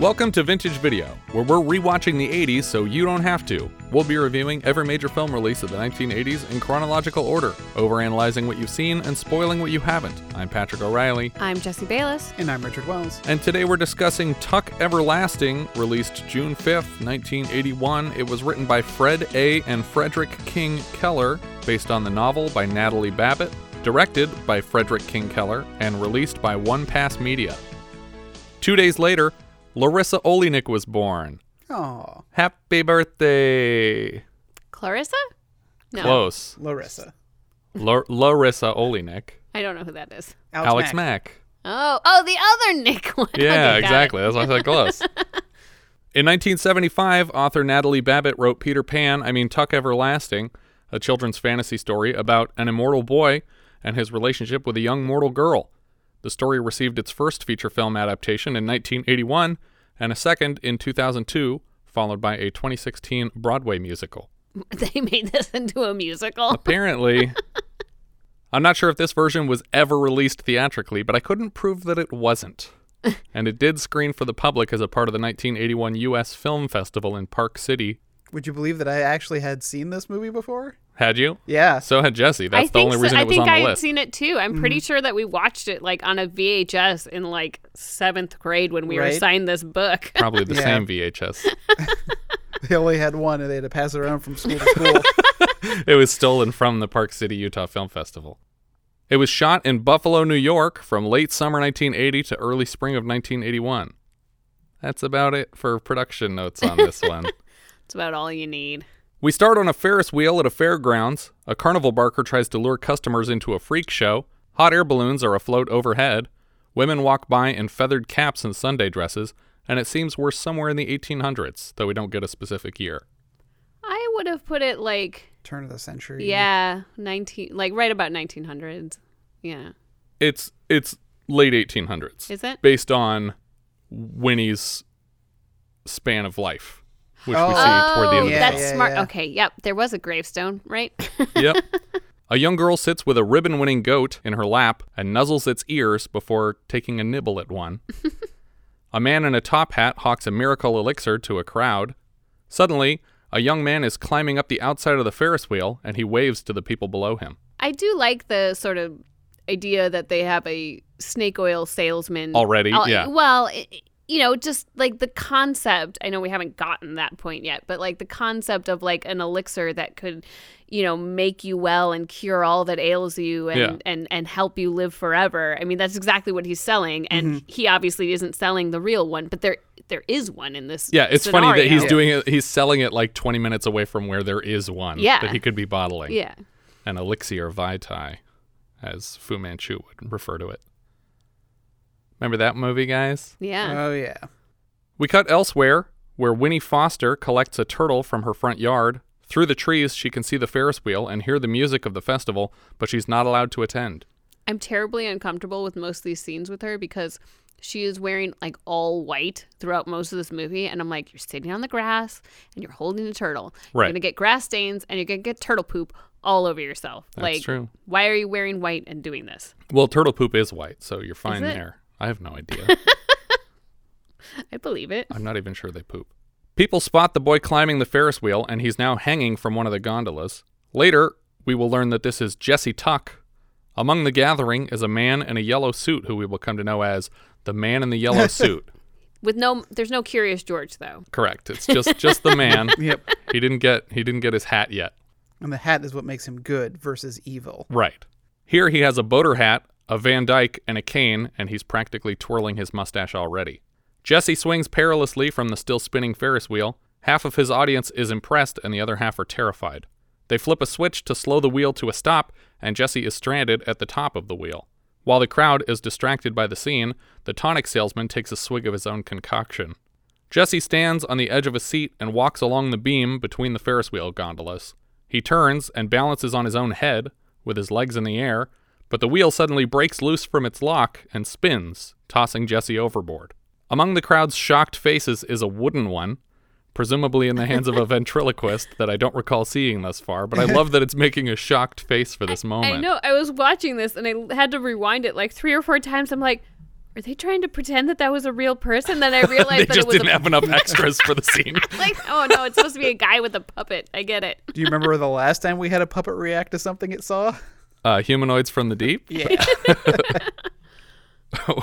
Welcome to Vintage Video, where we're rewatching the 80s so you don't have to. We'll be reviewing every major film release of the 1980s in chronological order, overanalyzing what you've seen and spoiling what you haven't. I'm Patrick O'Reilly, I'm Jesse Bayless. And I'm Richard Wells. and today we're discussing Tuck Everlasting, released June 5th, 1981. It was written by Fred A. and Frederick King Keller, based on the novel by Natalie Babbitt, directed by Frederick King Keller, and released by One Pass Media. Two days later, Larissa Oleynik was born. Oh, Happy birthday! Clarissa? No. Close. Larissa. Lar- Larissa Oleynik. I don't know who that is. Alex, Mack. Oh, oh, the other Nick one. Yeah, got it. exactly. That's why I said close. In 1975, author Natalie Babbitt wrote Peter Pan, I mean Tuck Everlasting, a children's fantasy story about an immortal boy and his relationship with a young mortal girl. The story received its first feature film adaptation in 1981 and a second in 2002, followed by a 2016 Broadway musical. They made this into a musical. Apparently, I'm not sure if this version was ever released theatrically, but I couldn't prove that it wasn't. and it did screen for the public as a part of the 1981 U.S. Film Festival in Park City. Would you believe that I actually had seen this movie before? Had you? Yeah. So had Jesse. That's I the think only so- reason I was think on the I think I had seen it too. I'm Mm-hmm. pretty sure that we watched it like on a VHS in like seventh grade when we were assigned this book. Probably the Yeah. same VHS. They only had one and they had to pass it around from school to school. it was stolen from the Park City, Utah Film Festival. It was shot in Buffalo, New York from late summer 1980 to early spring of 1981. That's about it for production notes on this one. It's about all you need. We start on a Ferris wheel at a fairgrounds. A carnival barker tries to lure customers into a freak show. Hot air balloons are afloat overhead. Women walk by in feathered caps and Sunday dresses, and it seems we're somewhere in the 1800s, though we don't get a specific year. I would have put it like Turn of the century. yeah, 19 like right about 1900s. Yeah. It's it's late 1800s. Is it? Based on Winnie's span of life, which we Oh. see toward the end of oh, yeah, that's yeah, smart. yeah. Okay, yep. There was a gravestone, right? Yep. A young girl sits with a ribbon winning goat in her lap and nuzzles its ears before taking a nibble at one. a man in a top hat hawks a miracle elixir to a crowd. Suddenly, a young man is climbing up the outside of the Ferris wheel and he waves to the people below him. I do like the sort of idea that they have a snake oil salesman Already, Al- yeah. Well, i you know, just like the concept. I know we haven't gotten that point yet, but like the concept of like an elixir that could, you know, make you well and cure all that ails you and Yeah. and and help you live forever. I mean, that's exactly what he's selling, and mm-hmm. he obviously isn't selling the real one, but there there is one in this. Yeah, it's funny that he's doing it. He's selling it like 20 minutes away from where there is one Yeah. that he could be bottling. Yeah. An elixir vitae, as Fu Manchu would refer to it. Remember that movie, guys? Yeah. Oh, yeah. We cut elsewhere, where Winnie Foster collects a turtle from her front yard. Through the trees, she can see the Ferris wheel and hear the music of the festival, but she's not allowed to attend. I'm terribly uncomfortable with most of these scenes with her because she is wearing like all white throughout most of this movie. And I'm like, you're sitting on the grass and you're holding a turtle. Right. You're going to get grass stains and you're going to get turtle poop all over yourself. That's like, true. why are you wearing white and doing this? Well, turtle poop is white, so you're fine it? there. I have no idea. I believe it. I'm not even sure they poop. People spot the boy climbing the Ferris wheel, and he's now hanging from one of the gondolas. Later, we will learn that this is Jesse Tuck. Among the gathering is a man in a yellow suit who we will come to know as the man in the yellow suit. With no, there's no Curious George though. Correct. It's just just the man. Yep. He didn't get he didn't get his hat yet. And the hat is what makes him good versus evil. Right. Here he has a boater hat, a Van Dyke, and a cane, and he's practically twirling his mustache already. Jesse swings perilously from the still spinning Ferris wheel. Half of his audience is impressed, and the other half are terrified. They flip a switch to slow the wheel to a stop, and Jesse is stranded at the top of the wheel. While the crowd is distracted by the scene, the tonic salesman takes a swig of his own concoction. Jesse stands on the edge of a seat and walks along the beam between the Ferris wheel gondolas. He turns and balances on his own head, with his legs in the air, but the wheel suddenly breaks loose from its lock and spins, tossing Jesse overboard. Among the crowd's shocked faces is a wooden one, presumably in the hands of a ventriloquist that I don't recall seeing thus far, but I love that it's making a shocked face for this moment. I know. I was watching this and I had to rewind it like three or four times. I'm like, are they trying to pretend that that was a real person? Then I They realized that just it was didn't a, have enough extras for the scene. like, oh no, it's supposed to be a guy with a puppet. I get it. Do you remember the last time we had a puppet react to something it saw? Uh, humanoids from the deep. Yeah.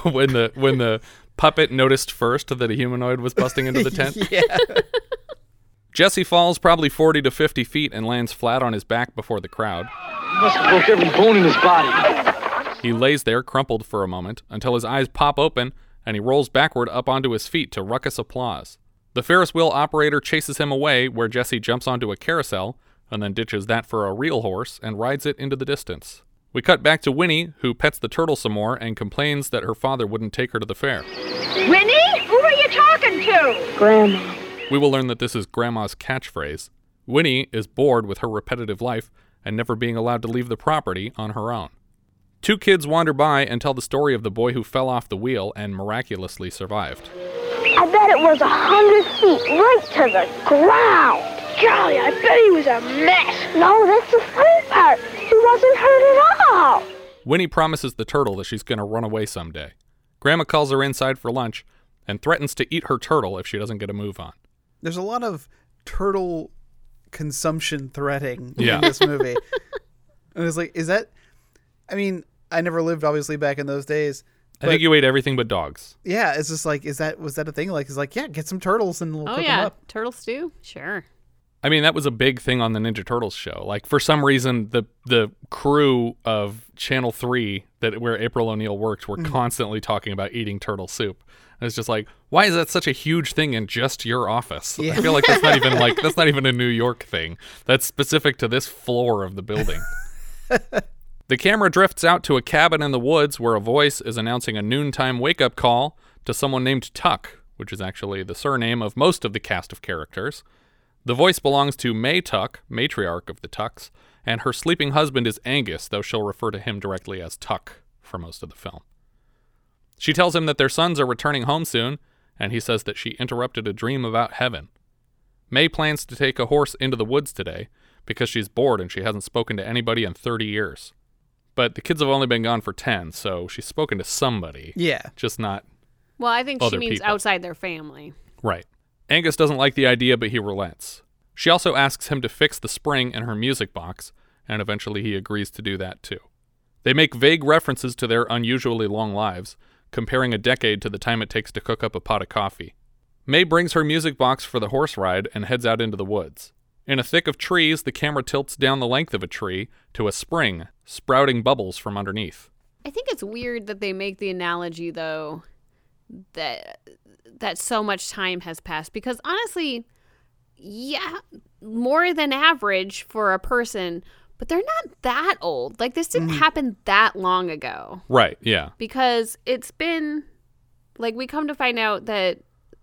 when the when the puppet noticed first that a humanoid was busting into the tent. yeah. Jesse falls probably 40 to 50 feet and lands flat on his back before the crowd. He Must have broke every bone in his body. He lays there crumpled for a moment until his eyes pop open and he rolls backward up onto his feet to ruckus applause. The Ferris wheel operator chases him away where Jesse jumps onto a carousel and then ditches that for a real horse and rides it into the distance. We cut back to Winnie, who pets the turtle some more and complains that her father wouldn't take her to the fair. Winnie, who are you talking to? Grandma. We will learn that this is Grandma's catchphrase. Winnie is bored with her repetitive life and never being allowed to leave the property on her own. Two kids wander by and tell the story of the boy who fell off the wheel and miraculously survived. I bet it was a hundred feet right to the ground. Golly, I bet he was a mess. No, that's the funny part. He wasn't hurt at all. Winnie promises the turtle that she's going to run away someday. Grandma calls her inside for lunch and threatens to eat her turtle if she doesn't get a move on. There's a lot of turtle consumption threatening Yeah. in this movie. and it's like, is that? I mean, I never lived obviously back in those days. I think you ate everything but dogs. Yeah, it's just like, is that was that a thing? Like, it's like, yeah, get some turtles and we'll Oh cook yeah, them up. turtle stew. Sure. I mean, that was a big thing on the Ninja Turtles show. Like for some reason, the the crew of Channel Three that where April O'Neil worked were mm-hmm. constantly talking about eating turtle soup. And it's just like, why is that such a huge thing in just your office? I feel like that's not even like that's not even a New York thing. That's specific to this floor of the building. the camera drifts out to a cabin in the woods where a voice is announcing a noontime wake up call to someone named Tuck, which is actually the surname of most of the cast of characters. The voice belongs to May Tuck, matriarch of the Tucks, and her sleeping husband is Angus, though she'll refer to him directly as Tuck for most of the film. She tells him that their sons are returning home soon, and he says that she interrupted a dream about heaven. May plans to take a horse into the woods today because she's bored and she hasn't spoken to anybody in 30 years. But the kids have only been gone for 10, so she's spoken to somebody, Yeah. just not Well, I think she means people. outside their family. Right. Angus doesn't like the idea, but he relents. She also asks him to fix the spring in her music box, and eventually he agrees to do that too. They make vague references to their unusually long lives, comparing a decade to the time it takes to cook up a pot of coffee. May brings her music box for the horse ride and heads out into the woods. In a thick of trees, the camera tilts down the length of a tree to a spring, sprouting bubbles from underneath. I think it's weird that they make the analogy though that that so much time has passed because honestly, yeah, more than average for a person, but they're not that old. Like this didn't mm. happen that long ago Right, yeah. because it's been like we come to find out that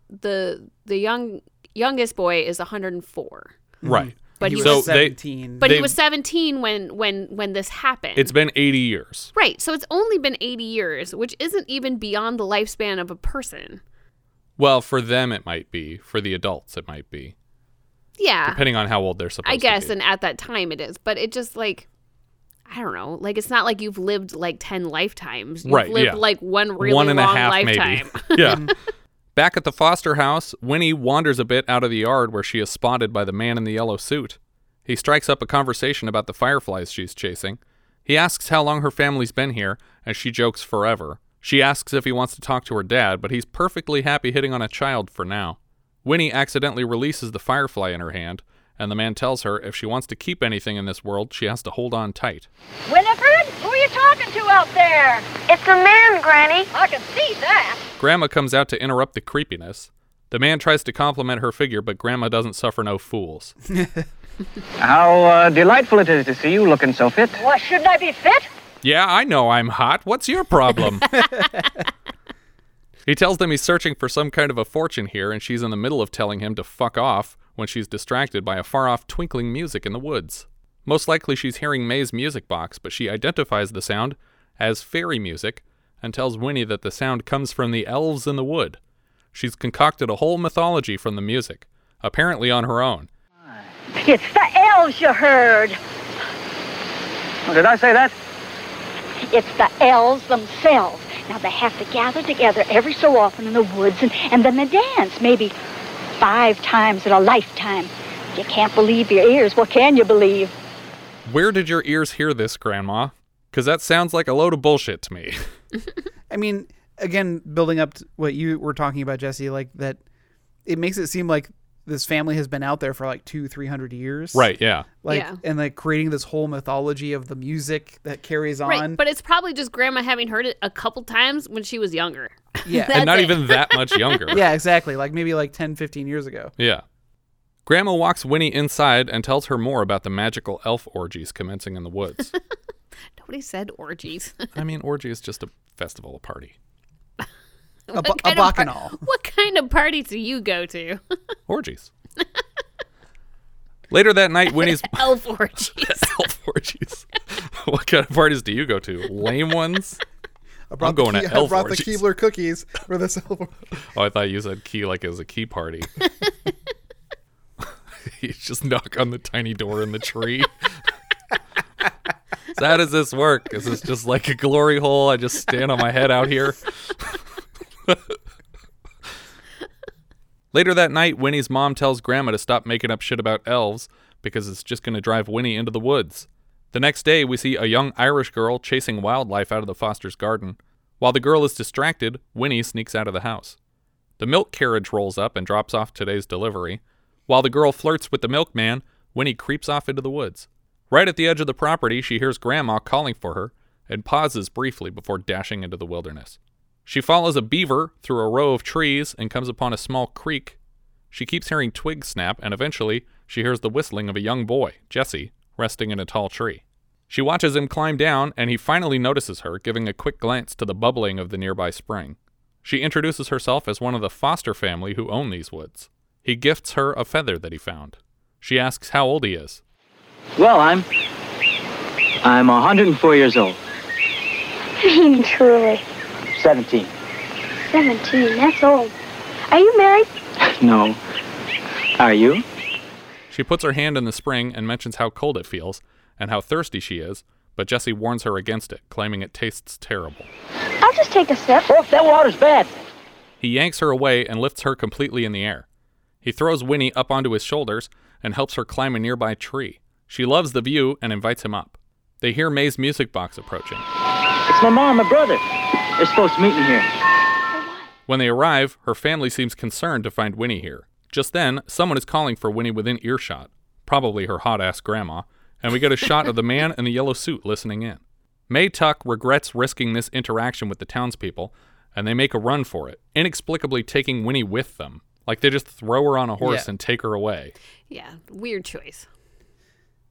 the the young youngest boy is 104. Right. But he he was So was they- 17. but they- he was 17 when when when this happened. It's been 80 years. Right. So it's only been 80 years, which isn't even beyond the lifespan of a person. Well, for them it might be. For the adults it might be. Yeah. Depending on how old they're supposed to be. I guess and at that time it is, but it just like I don't know. Like it's not like you've lived like 10 lifetimes. You've Right, lived yeah. like one really One and a half, lifetime. maybe. yeah. Back at the Foster house, Winnie wanders a bit out of the yard where she is spotted by the man in the yellow suit. He strikes up a conversation about the fireflies she's chasing. He asks how long her family's been here, and she jokes forever. She asks if he wants to talk to her dad, but he's perfectly happy hitting on a child for now. Winnie accidentally releases the firefly in her hand, and the man tells her if she wants to keep anything in this world, she has to hold on tight. Winifred, who are you talking to out there? It's a man, Granny. I can see that. Grandma comes out to interrupt the creepiness. The man tries to compliment her figure, but Grandma doesn't suffer no fools. How uh, delightful it is to see you looking so fit. Why, shouldn't I be fit? Yeah, I know I'm hot. What's your problem? He tells them he's searching for some kind of a fortune here, and she's in the middle of telling him to fuck off when she's distracted by a far off twinkling music in the woods. Most likely she's hearing May's music box, but she identifies the sound as fairy music and tells Winnie that the sound comes from the elves in the wood. She's concocted a whole mythology from the music, apparently on her own. It's the elves you heard. Did I say that? It's the elves themselves. Now they have to gather together every so often in the woods and, and then they dance, maybe five times in a lifetime. You can't believe your ears. What can you believe? Where did your ears hear this, Grandma? Because that sounds like a load of bullshit to me. I mean, again, building up to what you were talking about, Jesse, like that, it makes it seem like this family has been out there for like two, three hundred years, right, yeah. Like, Yeah. and like creating this whole mythology of the music that carries on. Right, but it's probably just grandma having heard it a couple times when she was younger. yeah, and not it. even that much younger. yeah, exactly. Like maybe like 10, 15 years ago. Yeah. Grandma walks Winnie inside and tells her more about the magical elf orgies commencing in the woods. Nobody said orgies. I mean, orgy is just a festival, a party. A, bu- a kind par- bacchanal. what kind of parties do you go to? Orgies. Later that night, Winnie's Elf orgies. elf orgies. what kind of parties do you go to? Lame ones? I brought I'm going the to elf I brought orgies. the Keebler cookies for this elf. Oh, I thought you said key like it was a key party. you just knock on the tiny door in the tree. so how does this work? Is this just like a glory hole? I just stand on my head out here. Later that night, Winnie's mom tells Grandma to stop making up shit about elves because it's just going to drive Winnie into the woods. The next day, we see a young Irish girl chasing wildlife out of the Foster's garden. While the girl is distracted, Winnie sneaks out of the house. The milk carriage rolls up and drops off today's delivery. While the girl flirts with the milkman, Winnie creeps off into the woods. Right at the edge of the property, she hears Grandma calling for her and pauses briefly before dashing into the wilderness. She follows a beaver through a row of trees and comes upon a small creek. She keeps hearing twigs snap, and eventually, she hears the whistling of a young boy, Jesse, resting in a tall tree. She watches him climb down, and he finally notices her, giving a quick glance to the bubbling of the nearby spring. She introduces herself as one of the Foster family who own these woods. He gifts her a feather that he found. She asks how old he is. Well, I'm. I'm 104 years old. Really, truly. 17. 17, that's old. Are you married? No. Are you? She puts her hand in the spring and mentions how cold it feels and how thirsty she is, but Jesse warns her against it, claiming it tastes terrible. I'll just take a sip. Oh, that water's bad. He yanks her away and lifts her completely in the air. He throws Winnie up onto his shoulders and helps her climb a nearby tree. She loves the view and invites him up. They hear May's music box approaching. It's my mom and my brother. They're supposed to meet me here. When they arrive, her family seems concerned to find Winnie here. Just then, someone is calling for Winnie within earshot, probably her hot ass grandma, and we get a shot of the man in the yellow suit listening in. May Tuck regrets risking this interaction with the townspeople, and they make a run for it, inexplicably taking Winnie with them. Like they just throw her on a horse Yeah. and take her away. yeah, weird choice.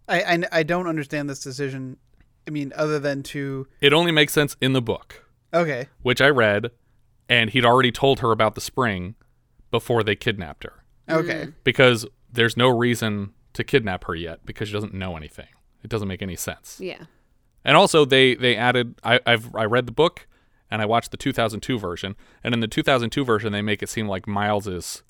I, I I don't understand this decision. I mean, other than to It only makes sense in the book, okay, which I read, and he'd already told her about the spring before they kidnapped her. okay, mm. Because there's no reason to kidnap her yet because she doesn't know anything. It doesn't make any sense. Yeah. And also, they they added. I, I've I read the book, and I watched the 2002 version. And in the 2002 version, they make it seem like Miles is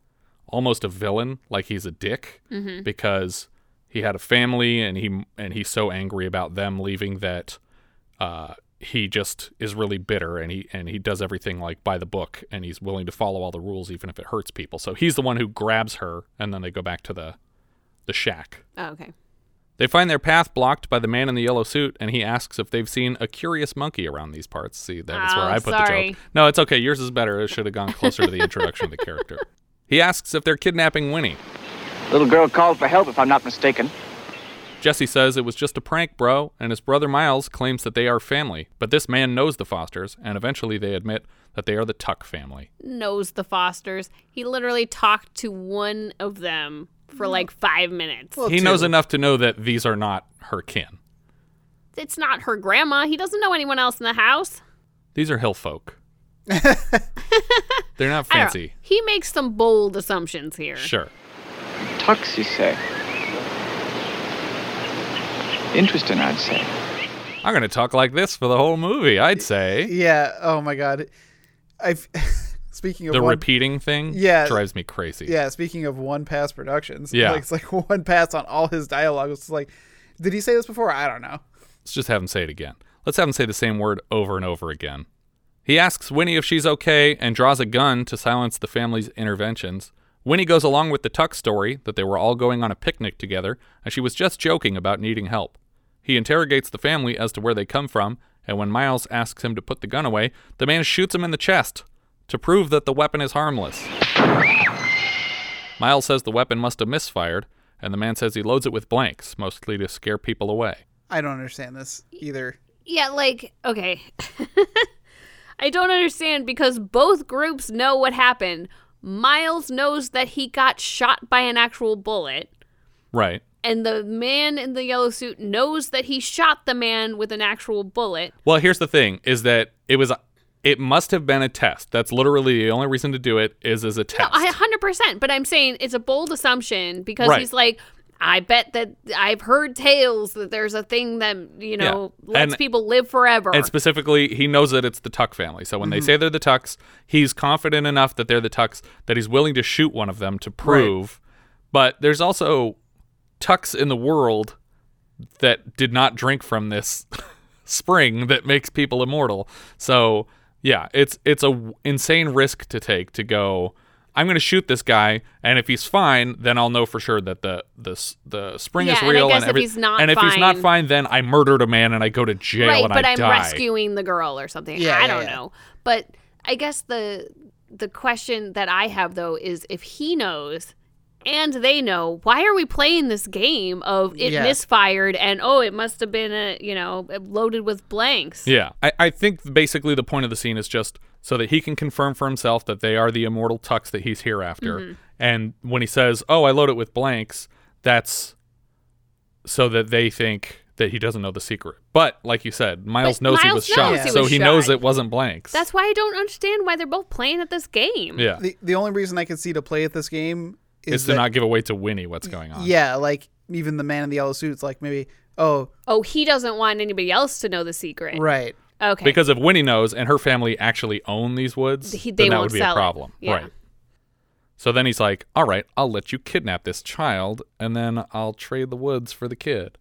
almost a villain, like he's a dick mm-hmm. because he had a family, and he and he's so angry about them leaving that uh, he just is really bitter, and he and he does everything like by the book, and he's willing to follow all the rules even if it hurts people. So he's the one who grabs her, and then they go back to the the shack. Oh, okay. They find their path blocked by the man in the yellow suit, and he asks if they've seen a curious monkey around these parts. See, that's where Oh, I put the joke. No, it's okay. Yours is better. It should have gone closer to the introduction of the character. He asks if they're kidnapping Winnie. Little girl called for help, if I'm not mistaken. Jesse says it was just a prank, bro, and his brother Miles claims that they are family. But this man knows the Fosters, and eventually they admit that they are the Tuck family. Knows the Fosters. He literally talked to one of them for like five minutes. Well, he knows enough to know that these are not her kin. It's not her grandma. He doesn't know anyone else in the house. These are hill folk. They're not I don't know. fancy. He makes some bold assumptions here. Sure. Tucks, you say? Interesting, I'd say. I'm gonna talk like this for the whole movie. I'd say Yeah. Oh my god. I've speaking of the one, repeating thing. Yeah. drives me crazy. Yeah. Speaking of one pass productions. Yeah. Like, it's like one pass on all his dialogue. It's like, did he say this before? I don't know. Let's just have him say it again. Let's have him say the same word over and over again. He asks Winnie if she's okay and draws a gun to silence the family's interventions. Winnie goes along with the Tuck story that they were all going on a picnic together and she was just joking about needing help. He interrogates the family as to where they come from, and when Miles asks him to put the gun away, the man shoots him in the chest to prove that the weapon is harmless. Miles says the weapon must have misfired, and the man says he loads it with blanks, mostly to scare people away. I don't understand this either. Yeah, like, okay. I don't understand because both groups know what happened. Miles knows that he got shot by an actual bullet, Right. and the man in the yellow suit knows that he shot the man with an actual bullet. Well, here's the thing: is that it was, it must have been a test. That's literally the only reason to do it is as a test. No. I 100%, but I'm saying it's a bold assumption because Right. he's like, I bet that I've heard tales that there's a thing that, you know, Yeah. lets And- people live forever. and specifically, he knows that it's the Tuck family. So when they mm-hmm. say they're the Tucks, he's confident enough that they're the Tucks that he's willing to shoot one of them to prove. But there's also Tucks in the world that did not drink from this spring that makes people immortal. So yeah, it's it's a w- insane risk to take to go. I'm going to shoot this guy, and if he's fine, then I'll know for sure that the the the spring Yeah, is real. guess if every- he's and if he's not fine- fine, then I murdered a man and I go to jail right, and but I I'm die. rescuing the girl or something. Yeah, I yeah, don't yeah. know. But I guess the the question that I have though is if he knows and they know, why are we playing this game of it Yeah. misfired and oh, it must have been a you know loaded with blanks. Yeah, I, I think basically the point of the scene is just so that he can confirm for himself that they are the immortal Tucks that he's hereafter. Mm-hmm. And when he says, "Oh, I load it with blanks," that's so that they think that he doesn't know the secret. But like you said, Miles But knows he was knows shot, he so was he knows it wasn't blanks. That's why I don't understand why they're both playing at this game. yeah. The the only reason I can see to play at this game is Is to that, not give away to Winnie what's going on. Yeah, like even the man in the yellow suit's like maybe oh Oh, he doesn't want anybody else to know the secret. right. Okay. Because if Winnie knows and her family actually own these woods, He- then that would be a problem. Yeah. Right. So then he's like, all right, I'll let you kidnap this child and then I'll trade the woods for the kid.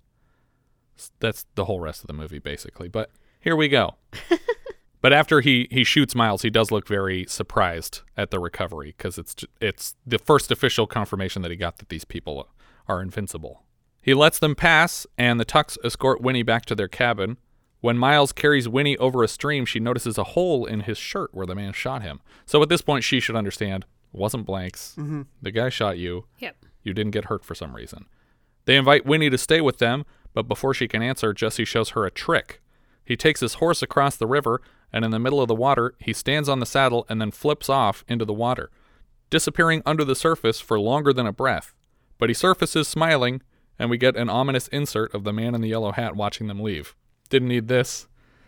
That's the whole rest of the movie, basically. But here we go. but after he, he shoots Miles, he does look very surprised at the recovery because it's, it's the first official confirmation that he got that these people are invincible. He lets them pass, and the Tucks escort Winnie back to their cabin. When Miles carries Winnie over a stream, she notices a hole in his shirt where the man shot him. So at this point, she should understand wasn't blanks. Mm-hmm. The guy shot you. Yep. You didn't get hurt for some reason. They invite Winnie to stay with them, but before she can answer, Jesse shows her a trick. He takes his horse across the river, and in the middle of the water, he stands on the saddle and then flips off into the water, disappearing under the surface for longer than a breath. But he surfaces smiling, and we get an ominous insert of the man in the yellow hat watching them leave. Didn't need this.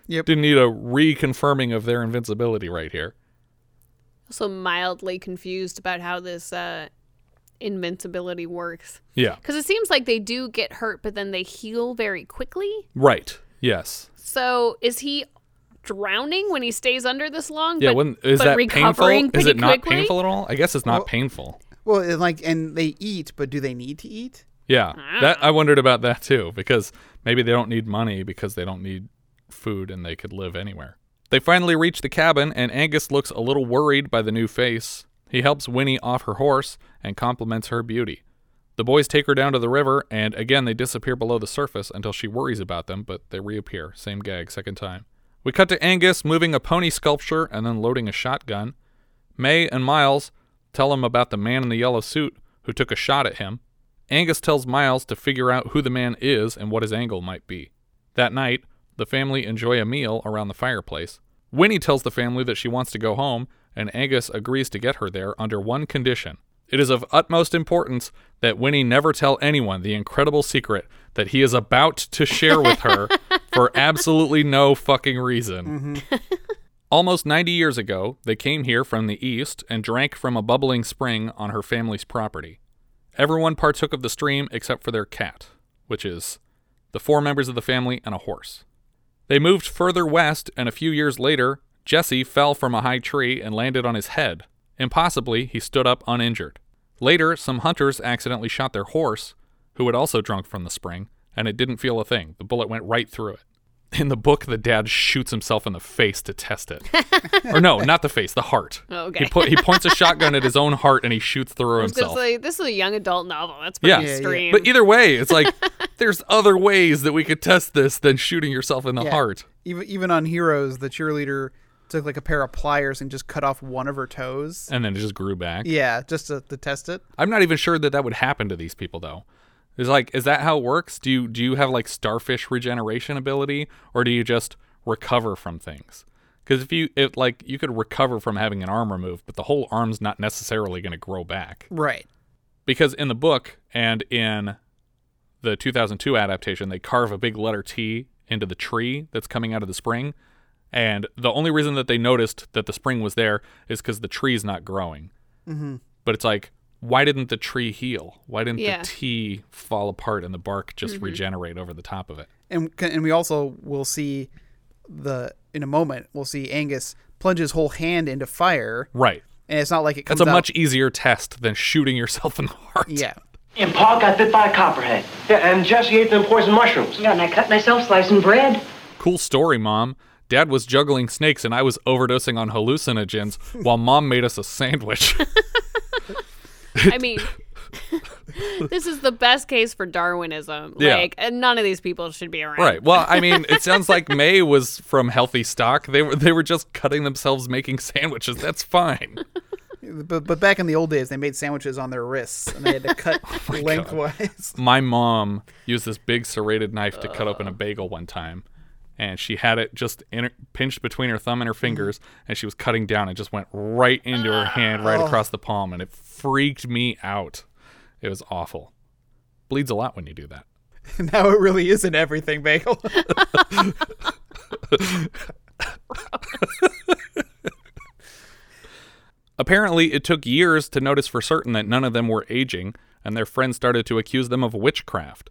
Yep. Didn't need a reconfirming of their invincibility right here. Also mildly confused about how this uh, invincibility works. Yeah. Because it seems like they do get hurt, but then they heal very quickly. Right. Yes. So is he drowning when he stays under this long? Yeah. but, when, is but that painful? recovering Is it not quickly? painful at all? I guess it's not Well- painful. Well, and like and they eat, but do they need to eat? Yeah, that I ah. wondered about that too because maybe they don't need money because they don't need food and they could live anywhere. They finally reach the cabin and Angus looks a little worried by the new face. He helps Winnie off her horse and compliments her beauty. The boys take her down to the river and again they disappear below the surface until she worries about them, but they reappear. Same gag, second time. We cut to Angus moving a pony sculpture and then loading a shotgun. May and Miles tell him about the man in the yellow suit who took a shot at him. Angus tells Miles to figure out who the man is and what his angle might be. That night, the family enjoy a meal around the fireplace. Winnie tells the family that she wants to go home, and Angus agrees to get her there under one condition. It is of utmost importance that Winnie never tell anyone the incredible secret that he is about to share with her for absolutely no fucking reason. Mm-hmm. Almost 90 years ago, they came here from the east and drank from a bubbling spring on her family's property. Everyone partook of the stream except for their cat, which is the four members of the family and a horse. They moved further west, and a few years later, Jesse fell from a high tree and landed on his head. Impossibly, he stood up uninjured. Later, some hunters accidentally shot their horse, who had also drunk from the spring, and it didn't feel a thing. The bullet went right through it. In the book, the dad shoots himself in the face to test it. or no, not the face, the heart. Oh, okay. He, put, he points a shotgun at his own heart and he shoots through I was himself. say, this is a young adult novel. That's Yeah. pretty Yeah, yeah. extreme. But either way, it's like there's other ways that we could test this than shooting yourself in the Yeah. heart. Even even on Heroes, the cheerleader took like a pair of pliers and just cut off one of her toes. And then it just grew back. Yeah, just to, to test it. I'm not even sure that that would happen to these people though. Is like, is that how it works? Do you do you have like starfish regeneration ability, or do you just recover from things? Because if you if like you could recover from having an arm removed, but the whole arm's not necessarily going to grow back. Right. Because in the book and in the 2002 adaptation, they carve a big letter T into the tree that's coming out of the spring, and the only reason that they noticed that the spring was there is because the tree's not growing. Mm-hmm. But it's like, why didn't the tree heal? Why didn't Yeah. the T fall apart and the bark just Mhm. regenerate over the top of it? And and we also will see the in a moment we'll see Angus plunge his whole hand into fire. Right. And it's not like it comes That's a out- much easier test than shooting yourself in the heart. Yeah. And Paul got bit by a copperhead. Yeah, and Jesse ate them poison mushrooms. Yeah, and I cut myself slicing bread. Cool story, Mom. Dad was juggling snakes and I was overdosing on hallucinogens while Mom made us a sandwich. I mean, this is the best case for Darwinism. Yeah. Like, and none of these people should be around. right. Well, I mean, it sounds like May was from healthy stock. They were they were just cutting themselves making sandwiches. That's fine. But but back in the old days, they made sandwiches on their wrists and they had to cut Oh lengthwise. My mom used this big serrated knife to cut open a bagel one time, and she had it just in pinched between her thumb and her mm-hmm. fingers, and she was cutting down It just went right into her hand, right Oh. across the palm, and it freaked me out. It was awful. Bleeds a lot when you do that. now it really isn't everything bagel. Apparently, it took years to notice for certain that none of them were aging, and their friends started to accuse them of witchcraft.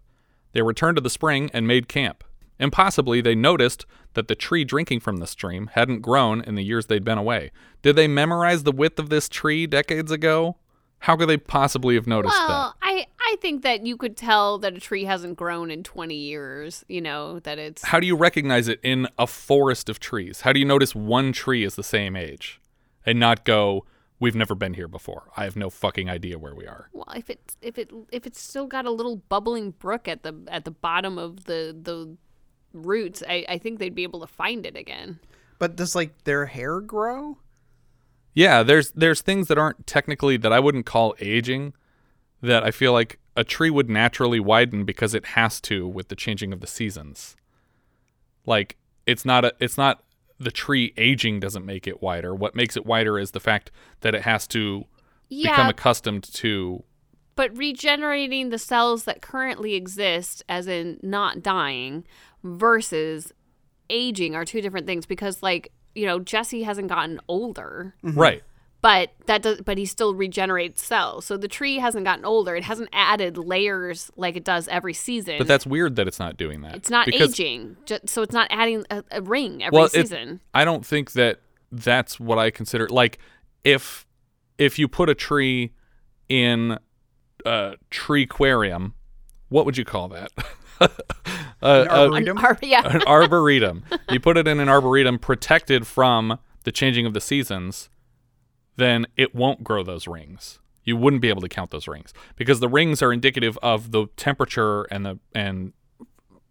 They returned to the spring and made camp. Impossibly, they noticed that the tree drinking from the stream hadn't grown in the years they'd been away. Did they memorize the width of this tree decades ago? How could they possibly have noticed that? Well, I I think that you could tell that a tree hasn't grown in 20 years. You know that it's? How do you recognize it in a forest of trees? How do you notice one tree is the same age and not go, we've never been here before? I have no fucking idea where we are. well if it if it if it's still got a little bubbling brook at the at the bottom of the the roots, I I think they'd be able to find it again. but does like their hair grow? Yeah, there's there's things that aren't technically that I wouldn't call aging that I feel like a tree would naturally widen because it has to with the changing of the seasons. Like it's not a it's not the tree aging doesn't make it wider. What makes it wider is the fact that it has to become accustomed to But regenerating the cells that currently exist, as in not dying, versus aging are two different things because, like, you know, Jesse hasn't gotten older, mm-hmm. right. but that does, but he still regenerates cells. So the tree hasn't gotten older. It hasn't added layers like it does every season. But that's weird that it's not doing that. it's not because- aging, ju- so it's not adding a, a ring every well, it- season. I don't think that that's what I consider like if if you put a tree in a tree aquarium, what would you call that? Uh, An uh, arboretum? Ar- yeah. an arboretum. You put it in an arboretum protected from the changing of the seasons, then it won't grow those rings. You wouldn't be able to count those rings because the rings are indicative of the temperature and the and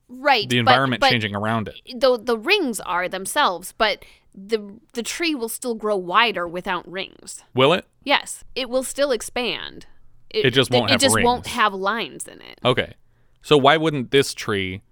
right. the environment but changing around it. the the rings are themselves, but the the tree will still grow wider without rings. Will it? Yes, it will still expand. It just won't It have just won't have lines in it Okay. So why wouldn't this tree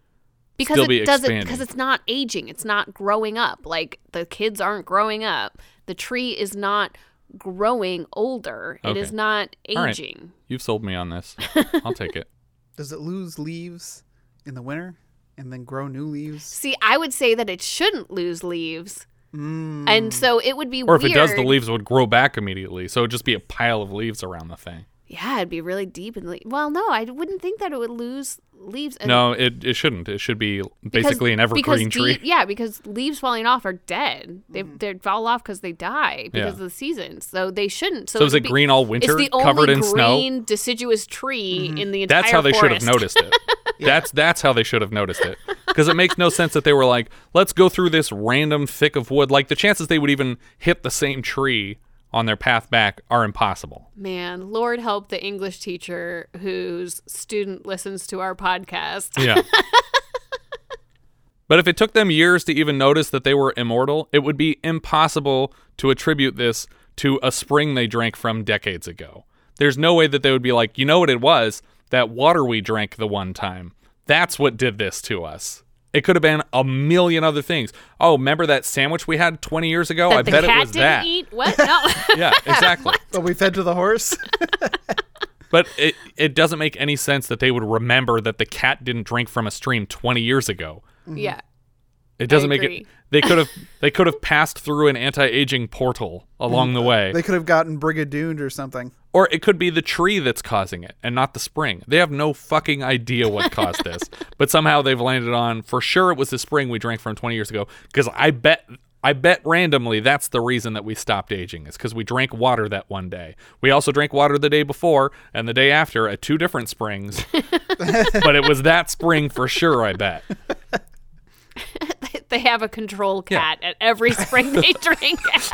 because still it be doesn't expanding? because it's not aging. It's not growing up. Like the kids aren't growing up. The tree is not growing older. It is not All right. aging. You've sold me on this. I'll take it. Does it lose leaves in the winter and then grow new leaves? See, I would say that it shouldn't lose leaves And hmm. so it would be Or if weird. it does, the leaves would grow back immediately. So it'd just be a pile of leaves around the thing. Yeah, it'd be really deep in the. Well, no, I wouldn't think that it would lose leaves. and- No, it, it shouldn't. It should be because- basically an evergreen because tree. de- yeah, because leaves falling off are dead. They mm-hmm. they fall off because they die because Yeah. of the seasons. So they shouldn't. So, So is it'd be- green all winter, It's the covered only in snow? green deciduous tree mm-hmm. in the entire That's how they should have noticed it. That's that's how they should have noticed it. Because it makes no sense that they were like, let's go through this random thick of wood. Like the chances they would even hit the same tree on their path back are impossible. Man, Lord help the English teacher whose student listens to our podcast. Yeah. but if it took them years to even notice that they were immortal, it would be impossible to attribute this to a spring they drank from decades ago. There's no way that they would be like, you know what it was? That water we drank the one time. That's what did this to us. It could have been a million other things. Oh, remember that sandwich we had 20 years ago? That I bet cat it was didn't that. eat? What? No. Yeah, exactly. But we fed to the horse. But it, it doesn't make any sense that they would remember that the cat didn't drink from a stream 20 years ago. Mm-hmm. yeah. It doesn't make agree. it. They could have they could have passed through an anti-aging portal along mm-hmm. the way, they could have gotten brigadooned or something. Or it could be the tree that's causing it and not the spring. They have no fucking idea what caused this, but somehow they've landed on for sure it was the spring we drank from 20 years ago. Because I bet I bet randomly that's the reason that we stopped aging is because we drank water that one day. We also drank water the day before and the day after at two different springs, but it was that spring for sure. I bet. They have a control Yeah. cat at every spring they drink at.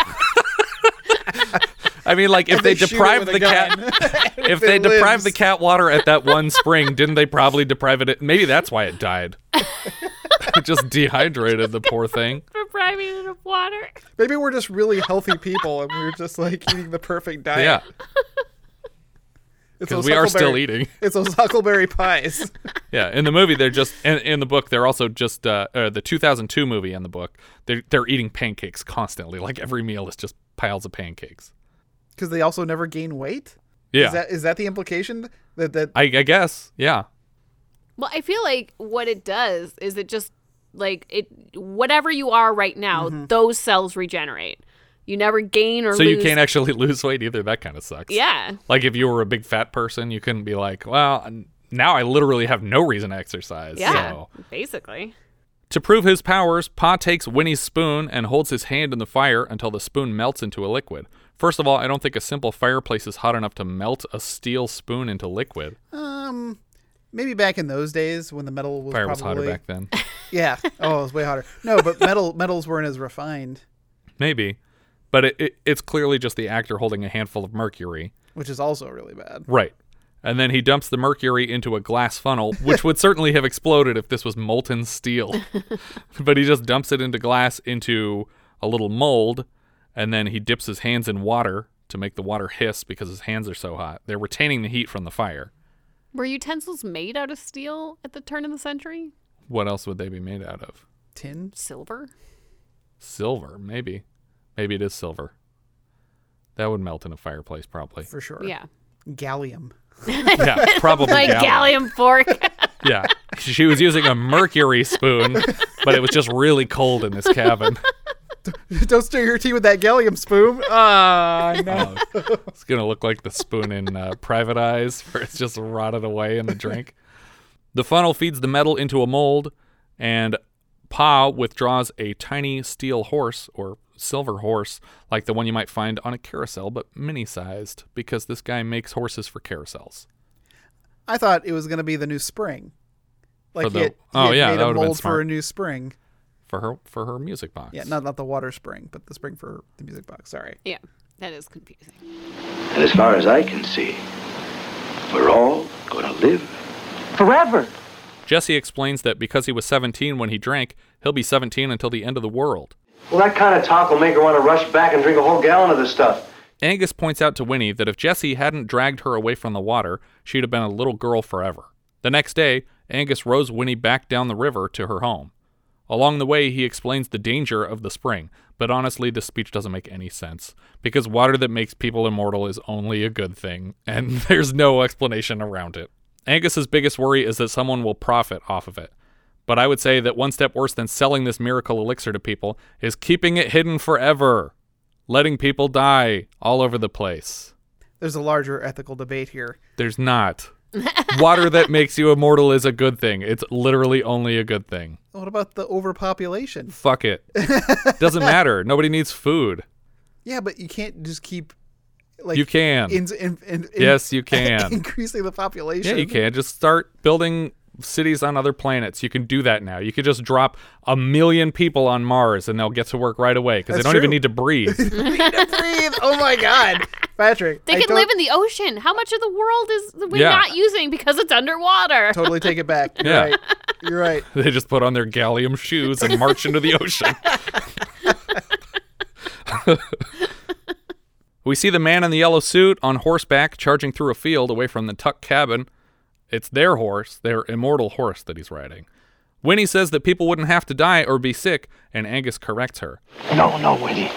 I mean, like if they, they deprive with a the cat, gun. if it they deprive the cat water at that one spring, didn't they probably deprive it? Maybe that's why it died. it just dehydrated the poor thing. depriving it of water. Maybe we're just really healthy people and we're just like eating the perfect diet. Yeah, it's because we are still huckleberry- eating. It's those huckleberry pies. Yeah, in the movie they're just, and in the book they're also just, uh, uh, the 2002 movie in the book they're they're eating pancakes constantly. Like every meal is just piles of pancakes. Because they also never gain weight. Yeah, Is that is that the implication that that I, I guess. Yeah, Well, I feel like what it does is it just like it whatever you are right now, mm-hmm. those cells regenerate. You never gain or so lose. you can't actually lose weight either. That kind of sucks. Yeah. Like if you were a big fat person, you couldn't be like, well, now I literally have no reason to exercise. Yeah. So. Basically. To prove his powers, Pa takes Winnie's spoon and holds his hand in the fire until the spoon melts into a liquid. First of all, I don't think a simple fireplace is hot enough to melt a steel spoon into liquid. um maybe back in those days when the metal was Fire was hotter back then. yeah oh it was way hotter no but metal metals weren't as refined Maybe. But it, it, it's clearly just the actor holding a handful of mercury. which is also really bad Right. And then he dumps the mercury into a glass funnel, which would certainly have exploded if this was molten steel. but he just dumps it into glass into a little mold, and then he dips his hands in water to make the water hiss because his hands are so hot. They're retaining the heat from the fire. Were utensils made out of steel at the turn of the century? What else would they be made out of? tin Silver? Silver, maybe. Maybe it is silver. That would melt in a fireplace, probably. for sure Yeah. gallium yeah, probably. Like gallium. gallium fork. Yeah. She was using a mercury spoon, but it was just really cold in this cabin. don't stir your tea with that gallium spoon ah no Oh, it's going to look like the spoon in uh, Private Eyes, where it's just rotted away in the drink. The funnel feeds the metal into a mold, and Pa withdraws a tiny steel horse, or silver horse, like the one you might find on a carousel, but mini sized, because this guy makes horses for carousels. I thought it was going to be the new spring. Like the- he oh, yeah, made that a mold for a new spring. For her, for her music box. Yeah, not not the water spring, but the spring for the music box. Sorry. yeah. That is confusing. And as far as I can see, we're all going to live Forever. Jesse explains that because he was 17 when he drank, he'll be 17 until the end of the world. Well, that kind of talk will make her want to rush back and drink a whole gallon of this stuff. Angus points out to Winnie that if Jesse hadn't dragged her away from the water, she'd have been a little girl forever. The next day, Angus rows Winnie back down the river to her home. Along the way, he explains the danger of the spring, but honestly, this speech doesn't make any sense, because water that makes people immortal is only a good thing, and there's no explanation around it. Angus's biggest worry is that someone will profit off of it. But I would say that one step worse than selling this miracle elixir to people is keeping it hidden forever, letting people die all over the place. There's a larger ethical debate here. There's not. Water that makes you immortal is a good thing. It's literally only a good thing. What about the overpopulation? Fuck it. Doesn't matter. Nobody needs food. Yeah, but you can't just keep like You can. in, in, in, Yes, you can. increasing the population. Yeah, you can. Just start building cities on other planets. You can do that now. You could just drop a million people on Mars and they'll get to work right away because they don't even need to breathe. Need to breathe. Oh my god, Patrick! They I can don't- live in the ocean. How much of the world is we Yeah. not using because it's underwater? Totally take it back. You're Yeah. right. You're right. they just put on their gallium shoes and march into the ocean. we see the man in the yellow suit on horseback charging through a field away from the Tuck cabin. It's their horse, their immortal horse that he's riding. Winnie says that people wouldn't have to die or be sick, and Angus corrects her. No, no, Winnie.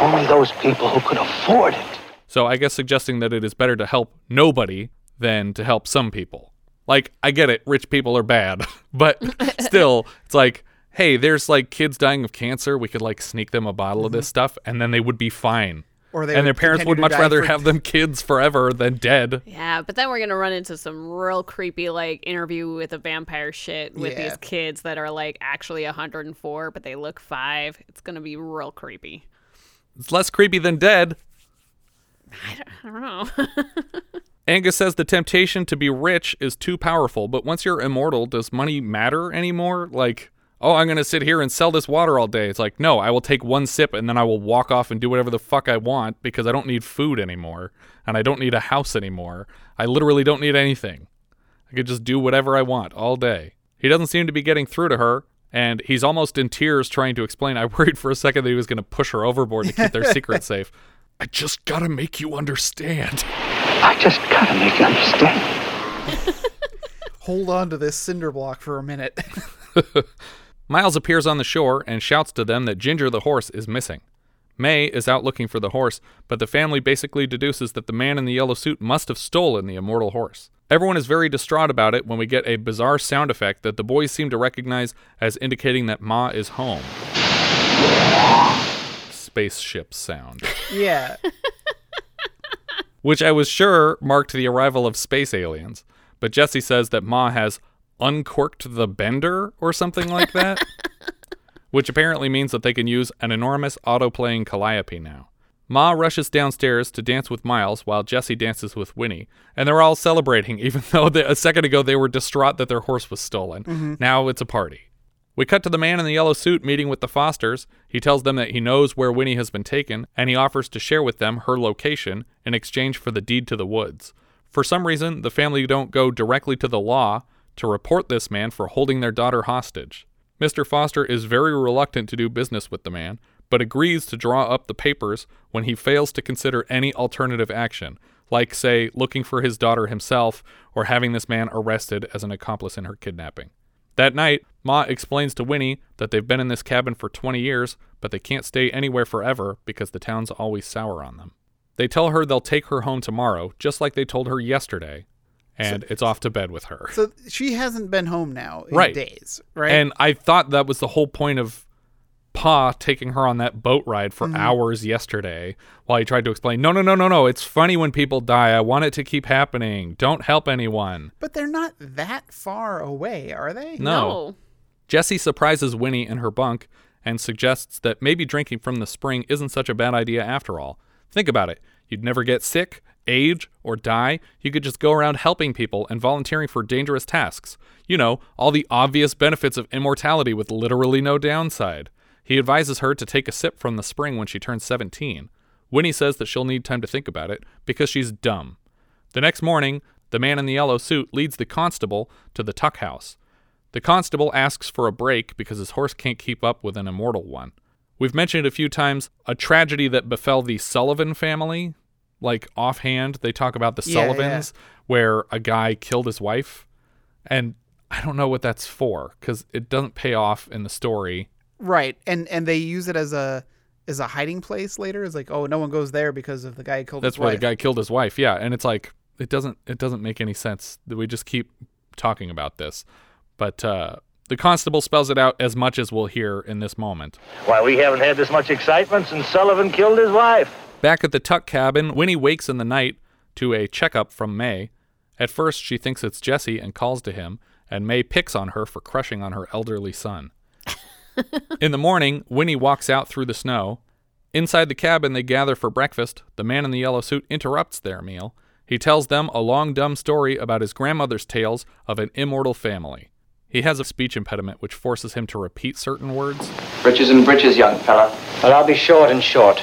Only those people who could afford it. So I guess suggesting that it is better to help nobody than to help some people. Like, I get it, rich people are bad, but still, it's like, hey, there's like kids dying of cancer. We could like sneak them a bottle of this mm-hmm. stuff and then they would be fine. Or they and their parents would much rather for- have them kids forever than dead. Yeah, but then we're gonna run into some real creepy like interview with a vampire shit with Yeah. these kids that are like actually 104 but they look five. It's gonna be real creepy. It's less creepy than dead. I don't know. Angus says the temptation to be rich is too powerful, but once you're immortal, does money matter anymore? Like, oh, I'm going to sit here and sell this water all day. It's like, no, I will take one sip and then I will walk off and do whatever the fuck I want because I don't need food anymore and I don't need a house anymore. I literally don't need anything. I could just do whatever I want all day. He doesn't seem to be getting through to her, and he's almost in tears trying to explain. I worried for a second that he was going to push her overboard to keep their secret safe. I just got to make you understand. I just gotta make you understand. Hold on to this cinder block for a minute. Miles appears on the shore and shouts to them that Ginger the horse is missing. May is out looking for the horse, but the family basically deduces that the man in the yellow suit must have stolen the immortal horse. Everyone is very distraught about it when we get a bizarre sound effect that the boys seem to recognize as indicating that Ma is home. Spaceship sound. yeah. which I was sure marked the arrival of space aliens. But Jesse says that Ma has uncorked the bender or something like that, which apparently means that they can use an enormous auto-playing calliope now. Ma rushes downstairs to dance with Miles while Jesse dances with Winnie, and they're all celebrating, even though they, a second ago they were distraught that their horse was stolen. Mm-hmm. Now it's a party. We cut to the man in the yellow suit meeting with the Fosters. He tells them that he knows where Winnie has been taken, and he offers to share with them her location in exchange for the deed to the woods. For some reason, the family don't go directly to the law to report this man for holding their daughter hostage. Mr. Foster is very reluctant to do business with the man, but agrees to draw up the papers when he fails to consider any alternative action, like, say, looking for his daughter himself or having this man arrested as an accomplice in her kidnapping. That night, Ma explains to Winnie that they've been in this cabin for 20 years, but they can't stay anywhere forever because the town's always sour on them. They tell her they'll take her home tomorrow, just like they told her yesterday, and it's off to bed with her. So she hasn't been home now in Right. days, right? And I thought that was the whole point of Pa taking her on that boat ride for Mhm. hours yesterday while he tried to explain, no, no, no, no, no. It's funny when people die. I want it to keep happening. Don't help anyone. but they're not that far away, are they? No. Jesse surprises Winnie in her bunk and suggests that maybe drinking from the spring isn't such a bad idea after all. Think about it. You'd never get sick, age, or die. You could just go around helping people and volunteering for dangerous tasks. You know, all the obvious benefits of immortality with literally no downside. He advises her to take a sip from the spring when she turns 17. Winnie says that she'll need time to think about it because she's dumb. The next morning, the man in the yellow suit leads the constable to the Tuck house. The constable asks for a break because his horse can't keep up with an immortal one. We've mentioned a few times a tragedy that befell the Sullivan family. Like offhand, they talk about the Yeah, yeah. Sullivans, where a guy killed his wife. And I don't know what that's for because it doesn't pay off in the story. Right. And and they use it as a as a hiding place later. It's like, oh, no one goes there because of the guy killed That's his where wife. the guy killed his wife. Yeah, and it's like it doesn't it doesn't make any sense that we just keep talking about this. But uh, The constable spells it out as much as we'll hear in this moment. Why, we haven't had this much excitement since Sullivan killed his wife. Back at the Tuck cabin, Winnie wakes in the night to a checkup from May. At first, she thinks it's Jesse and calls to him, and May picks on her for crushing on her elderly son. in the morning, Winnie walks out through the snow. Inside the cabin, they gather for breakfast. The man in the yellow suit interrupts their meal. He tells them a long, dumb story about his grandmother's tales of an immortal family. He has a speech impediment which forces him to repeat certain words. Breeches and breeches, young fella. Well, I'll be short and short.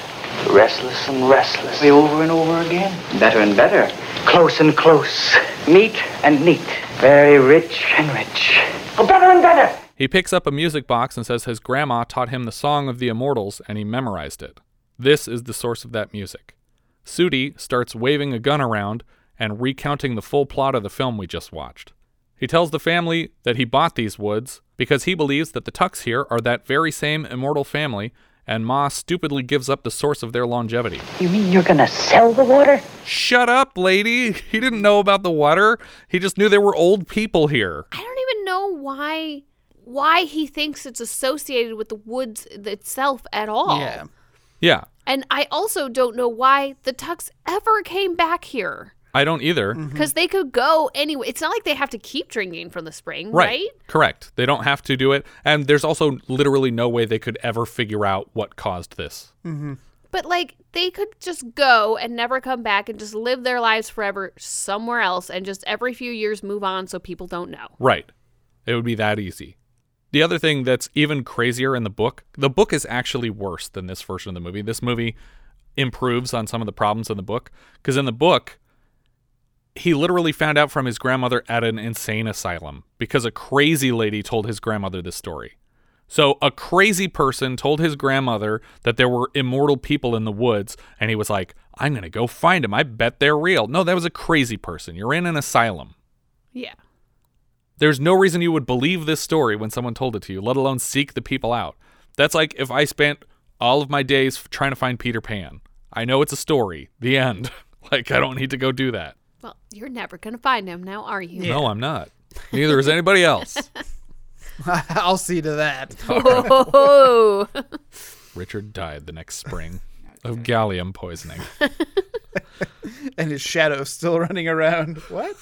Restless and restless. Be over and over again. Better and better. Close and close. Neat and neat. Very rich and rich. Oh, better and better. He picks up a music box and says his grandma taught him the Song of the Immortals and he memorized it. This is the source of that music. Sudi starts waving a gun around and recounting the full plot of the film we just watched. He tells the family that he bought these woods because he believes that the Tucks here are that very same immortal family, and Ma stupidly gives up the source of their longevity. You mean you're gonna sell the water? Shut up, lady! He didn't know about the water. He just knew there were old people here. I don't even know why why he thinks it's associated with the woods itself at all. Yeah. Yeah, And I also don't know why the Tucks ever came back here. I don't either. Mm-hmm. Because they could go anyway. It's not like they have to keep drinking from the spring, right? Correct. They don't have to do it. And there's also literally no way they could ever figure out what caused this. Mm-hmm. But like they could just go and never come back and just live their lives forever somewhere else and just every few years move on so people don't know. Right. It would be that easy. The other thing that's even crazier in the book, the book is actually worse than this version of the movie. This movie improves on some of the problems in the book because in the book he literally found out from his grandmother at an insane asylum because a crazy lady told his grandmother this story. So a crazy person told his grandmother that there were immortal people in the woods and he was like, "I'm going to go find them. I bet they're real." No, that was a crazy person. You're in an asylum. Yeah. There's no reason you would believe this story when someone told it to you, let alone seek the people out. That's like if I spent all of my days trying to find Peter Pan. I know it's a story. The end. like I don't need to go do that. Well, you're never going to find him now, are you? No, I'm not. Neither is anybody else. I'll see to that. Oh. Richard died the next spring of gallium poisoning. and his shadow's still running around. What?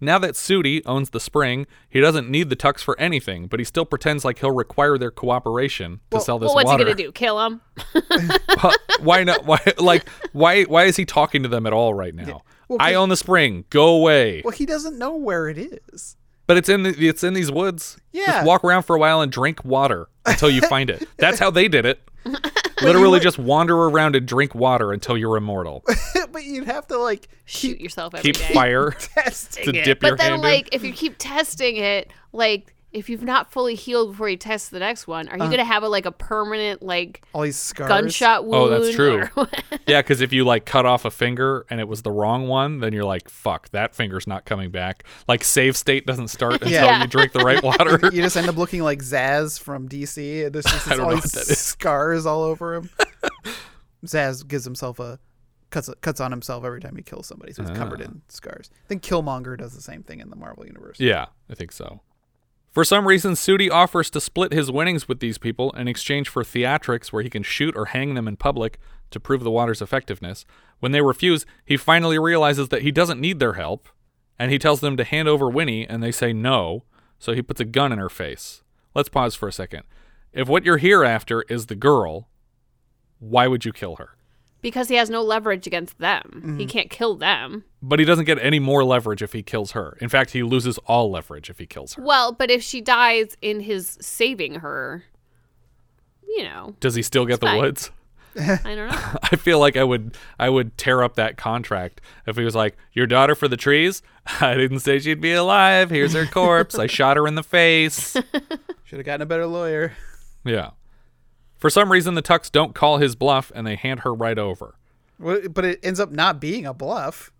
Now that Sudi owns the spring, he doesn't need the Tucks for anything, but he still pretends like he'll require their cooperation to sell this well, what's water. he going to do? Kill him? why not? Why like why why is he talking to them at all right now? Well, I 'cause- own the spring. Go away. Well, he doesn't know where it is. But it's in the, it's in these woods. Yeah. Just walk around for a while and drink water until you find it. That's how they did it. Literally just wander around and drink water until you're immortal. but you'd have to like Shoot yourself every Keep day. fire testing to it. dip your But then, hand like, in. if you keep testing it, like, if you've not fully healed before you test the next one, are you Uh. going to have a like a permanent like all these scars. gunshot wound? Oh, that's true. yeah, because if you like cut off a finger and it was the wrong one, then you're like, fuck, that finger's not coming back. Like save state doesn't start until Yeah. you drink the right water. you just end up looking like Zsasz from DC. There's just all know these what that is. scars all over him. Zsasz gives himself a cuts cuts on himself every time he kills somebody, so he's covered Ah. in scars. I think Killmonger does the same thing in the Marvel universe. Yeah, I think so. For some reason, Sudi offers to split his winnings with these people in exchange for theatrics where he can shoot or hang them in public to prove the water's effectiveness. When they refuse, he finally realizes that he doesn't need their help, and he tells them to hand over Winnie, and they say no, so he puts a gun in her face. Let's pause for a second. If what you're here after is the girl, why would you kill her? Because he has no leverage against them. Mm-hmm. He can't kill them. But he doesn't get any more leverage if he kills her. In fact, he loses all leverage if he kills her. Well, but if she dies in his saving her, you know, Does he still get the fine. woods? I don't know. I feel like I would I would tear up that contract if he was like, "Your daughter for the trees? I didn't say she'd be alive. Here's her corpse. I shot her in the face." Should have gotten a better lawyer. Yeah. For some reason, the Tucks don't call his bluff and they hand her right over. But it ends up not being a bluff.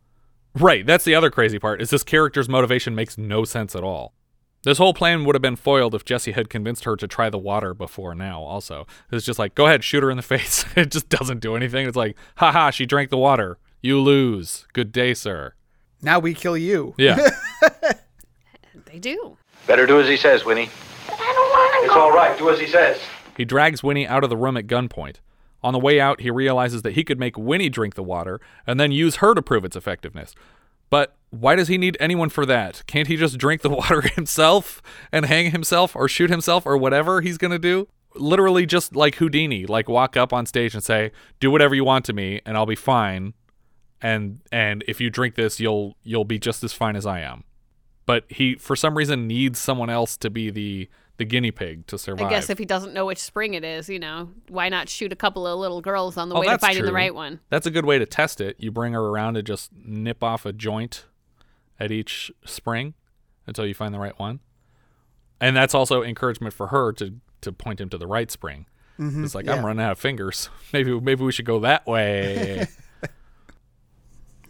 Right. That's the other crazy part. Is this character's motivation makes no sense at all. This whole plan would have been foiled if Jesse had convinced her to try the water before now. Also, it's just like, go ahead, shoot her in the face. it just doesn't do anything. It's like, haha, she drank the water. You lose. Good day, sir. Now we kill you. Yeah. they do. Better do as he says, Winnie. But I don't want to It's go. all right. Do as he says. He drags Winnie out of the room at gunpoint. On the way out, he realizes that he could make Winnie drink the water and then use her to prove its effectiveness. But why does he need anyone for that? Can't he just drink the water himself and hang himself or shoot himself or whatever he's going to do? Literally just like Houdini, like walk up on stage and say, "Do whatever you want to me and I'll be fine." And and if you drink this, you'll you'll be just as fine as I am. But he for some reason needs someone else to be the the guinea pig to survive. I guess if he doesn't know which spring it is, you know, why not shoot a couple of little girls on the Oh, way to that's finding the right one? That's a good way to test it. You bring her around and just nip off a joint at each spring until you find the right one. And that's also encouragement for her to to point him to the right spring. Mhm, It's like yeah. I'm running out of fingers. Maybe maybe we should go that way.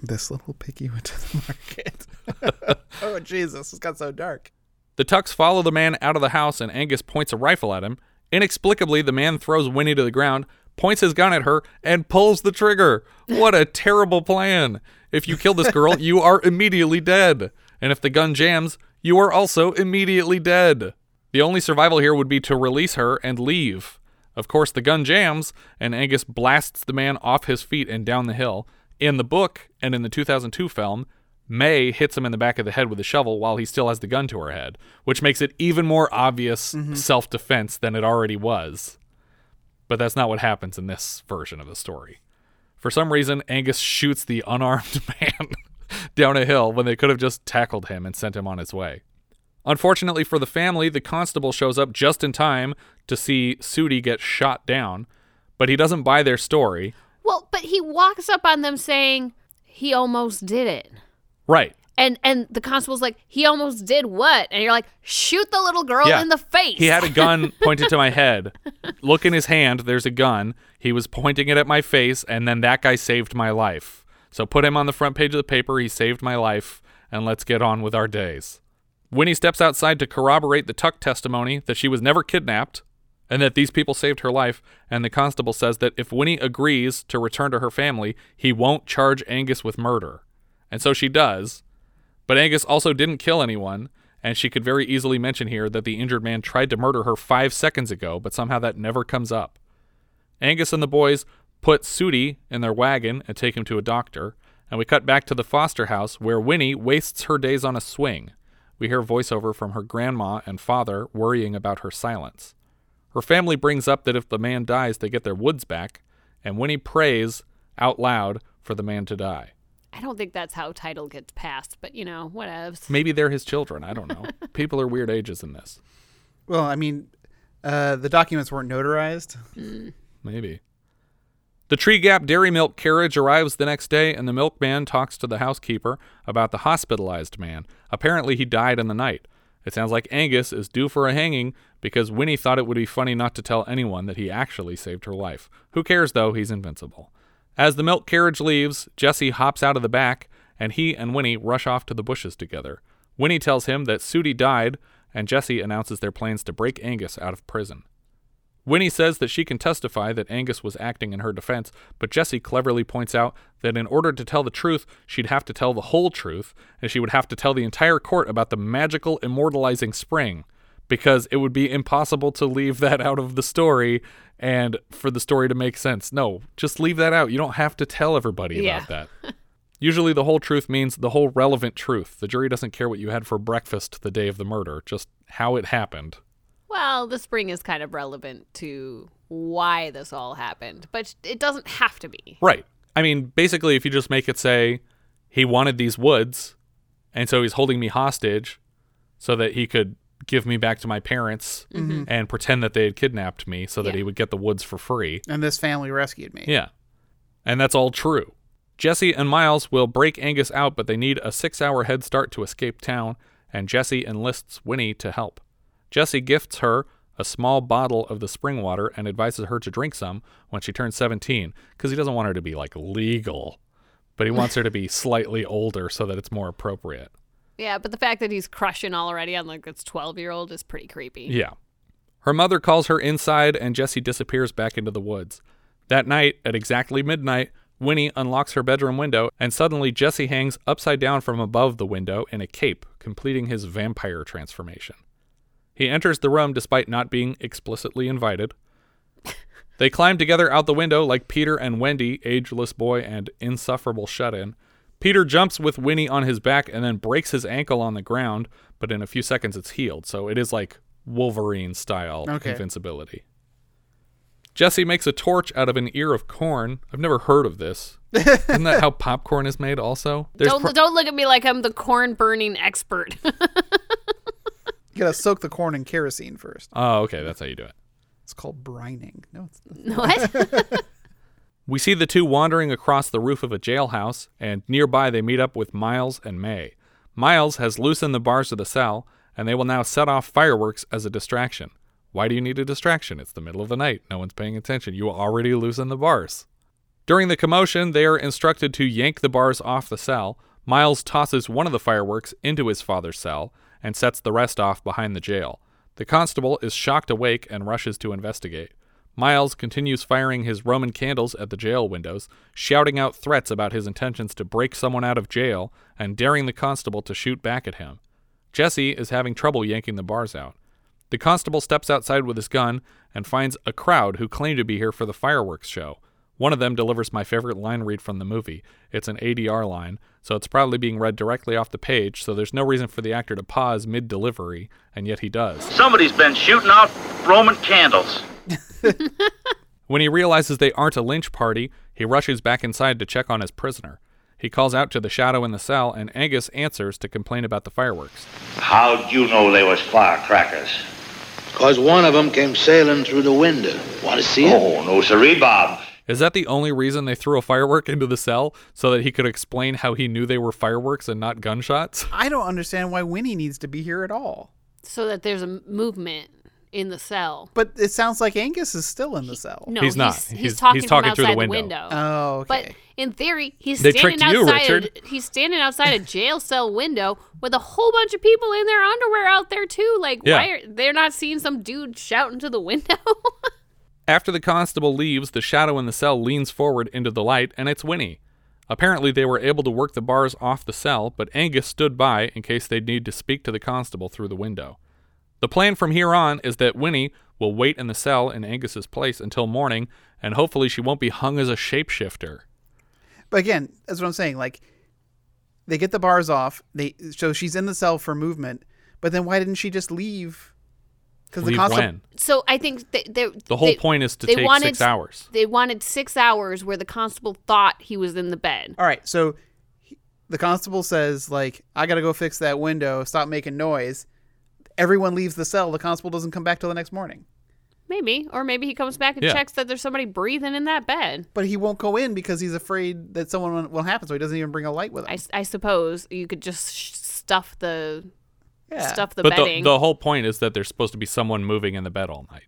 This little piggy went to the market. oh Jesus, it's got so dark. the Tucks follow the man out of the house and Angus points a rifle at him. Inexplicably, the man throws Winnie to the ground, points his gun at her, and pulls the trigger. What a terrible plan. If you kill this girl, you are immediately dead. And if the gun jams, you are also immediately dead. The only survival here would be to release her and leave. Of course, the gun jams, and Angus blasts the man off his feet and down the hill. In the book and in the 2002 film, May hits him in the back of the head with a shovel while he still has the gun to her head, which makes it even more obvious mm-hmm. self defense than it already was. But that's not what happens in this version of the story. For some reason, Angus shoots the unarmed man down a hill when they could have just tackled him and sent him on his way. Unfortunately for the family, the constable shows up just in time to see Sudi get shot down, but he doesn't buy their story. Well, but he walks up on them saying he almost did it. Right. And and the constable's like, he almost did what? And you're like, shoot the little girl Yeah. in the face. He had a gun pointed to my head. Look in his hand, there's a gun. He was pointing it at my face, and then that guy saved my life. So put him on the front page of the paper. He saved my life, and let's get on with our days. Winnie steps outside to corroborate the Tuck testimony that she was never kidnapped and that these people saved her life. And the constable says that if Winnie agrees to return to her family, he won't charge Angus with murder. And so she does. But Angus also didn't kill anyone, and she could very easily mention here that the injured man tried to murder her five seconds ago, but somehow that never comes up. Angus and the boys put Sudi in their wagon and take him to a doctor, and we cut back to the foster house where Winnie wastes her days on a swing. We hear voiceover from her grandma and father worrying about her silence. Her family brings up that if the man dies, they get their woods back, and Winnie prays out loud for the man to die. I don't think that's how title gets passed, but you know, whatevs. Maybe they're his children. I don't know. People are weird ages in this. Well, I mean, uh, the documents weren't notarized. Maybe. The Tree Gap Dairy Milk carriage arrives the next day, and the milkman talks to the housekeeper about the hospitalized man. Apparently, he died in the night. It sounds like Angus is due for a hanging because Winnie thought it would be funny not to tell anyone that he actually saved her life. Who cares, though? He's invincible. As the milk carriage leaves, Jesse hops out of the back, and he and Winnie rush off to the bushes together. Winnie tells him that Sudi died, and Jesse announces their plans to break Angus out of prison. Winnie says that she can testify that Angus was acting in her defense, but Jesse cleverly points out that in order to tell the truth, she'd have to tell the whole truth, and she would have to tell the entire court about the magical immortalizing spring, because it would be impossible to leave that out of the story and for the story to make sense. No, just leave that out. You don't have to tell everybody Yeah. about that. Usually, the whole truth means the whole relevant truth. The jury doesn't care what you had for breakfast the day of the murder, just how it happened. Well, the spring is kind of relevant to why this all happened, but it doesn't have to be. Right. I mean, basically, if you just make it say he wanted these woods, and so he's holding me hostage so that he could give me back to my parents Mhm. and pretend that they had kidnapped me so that Yeah. he would get the woods for free. And this family rescued me. Yeah. And that's all true. Jesse and Miles will break Angus out, but they need a six hour head start to escape town, and Jesse enlists Winnie to help. Jesse gifts her a small bottle of the spring water and advises her to drink some when she turns 17 because he doesn't want her to be like legal, but he wants her to be slightly older so that it's more appropriate. Yeah, but the fact that he's crushing already on like this 12 year old is pretty creepy. Yeah. Her mother calls her inside, and Jesse disappears back into the woods. That night, at exactly midnight, Winnie unlocks her bedroom window, and suddenly Jesse hangs upside down from above the window in a cape, completing his vampire transformation. He enters the room despite not being explicitly invited. They climb together out the window like Peter and Wendy, ageless boy and insufferable shut in. Peter jumps with Winnie on his back and then breaks his ankle on the ground, but in a few seconds it's healed, so it is like Wolverine style Okay. invincibility. Jesse makes a torch out of an ear of corn. I've never heard of this. Isn't that how popcorn is made also? There's Don't pro- don't look at me like I'm the corn burning expert. You gotta soak the corn in kerosene first. oh, okay, that's how you do it. It's called brining. No, it's not. what? We see the two wandering across the roof of a jailhouse, and nearby they meet up with Miles and May. Miles has loosened the bars of the cell, and they will now set off fireworks as a distraction. Why do you need a distraction? It's the middle of the night. No one's paying attention. You already loosened the bars. During the commotion, they are instructed to yank the bars off the cell. Miles tosses one of the fireworks into his father's cell and sets the rest off behind the jail. The constable is shocked awake and rushes to investigate. Miles continues firing his Roman candles at the jail windows, shouting out threats about his intentions to break someone out of jail and daring the constable to shoot back at him. Jesse is having trouble yanking the bars out. The constable steps outside with his gun and finds a crowd who claim to be here for the fireworks show. One of them delivers my favorite line read from the movie. It's an ADR line, so it's probably being read directly off the page, so there's no reason for the actor to pause mid delivery, and yet he does. Somebody's been shooting out Roman candles. When he realizes they aren't a lynch party, he rushes back inside to check on his prisoner. He calls out to the shadow in the cell, and Angus answers to complain about the fireworks. How'd you know they was firecrackers? Because one of them came sailing through the window. Want to see it? Oh, no, sirree, Bob. Is that the only reason they threw a firework into the cell? So that he could explain how he knew they were fireworks and not gunshots? I don't understand why Winnie needs to be here at all. so that there's a movement in the cell. But it sounds like Angus is still in the cell. No, He's not. He's, He's- talking, he's talking from through the outside window. Oh, okay. But in theory, he's They standing tricked you, outside. Richard. he's standing outside a jail cell window with a whole bunch of people in their underwear out there too. Like, Yeah. why are they're not seeing some dude shouting to the window? After the constable leaves, the shadow in the cell leans forward into the light, and it's Winnie. Apparently, they were able to work the bars off the cell, but Angus stood by in case they'd need to speak to the constable through the window. The plan from here on is that Winnie will wait in the cell in Angus's place until morning, and hopefully she won't be hung as a shapeshifter. But again, that's what I'm saying. Like, they get the bars off. They so she's in the cell for movement. But then why didn't she just leave? Because the Leave constable. when? so I think they, they, The whole they- point is to they take wanted, six hours. They wanted six hours where the constable thought he was in the bed. All right, so he- the constable says like, "I gotta go fix that window. Stop making noise." Everyone leaves the cell. The constable doesn't come back till the next morning. Maybe, or maybe he comes back and Yeah. checks that there's somebody breathing in that bed. But he won't go in because he's afraid that someone will- will happen. So he doesn't even bring a light with him. I suppose you could just sh- stuff the stuff the but bedding. the, the whole point is that there's supposed to be someone moving in the bed all night.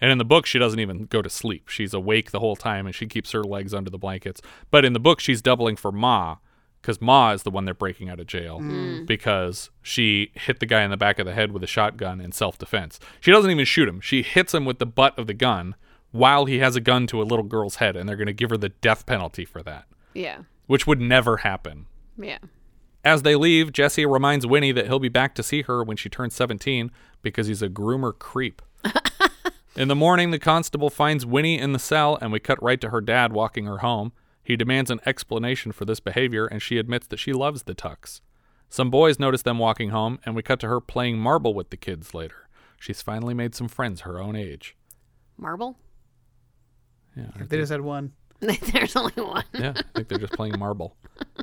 And in the book, she doesn't even go to sleep. She's awake the whole time and she keeps her legs under the blankets. But in the book, she's doubling for Ma because Ma is the one they're breaking out of jail Mm. because she hit the guy in the back of the head with a shotgun in self defense. She doesn't even shoot him, she hits him with the butt of the gun while he has a gun to a little girl's head, and they're going to give her the death penalty for that, yeah, which would never happen. yeah. As they leave, Jesse reminds Winnie that he'll be back to see her when she turns 17 because he's a groomer creep. in the morning, the constable finds Winnie in the cell, and we cut right to her dad walking her home. He demands an explanation for this behavior, and she admits that she loves the Tucks. Some boys notice them walking home, and we cut to her playing marble with the kids later. She's finally made some friends her own age. Marble? Yeah, If they just had one. There's only one. yeah, I think they're just playing marble.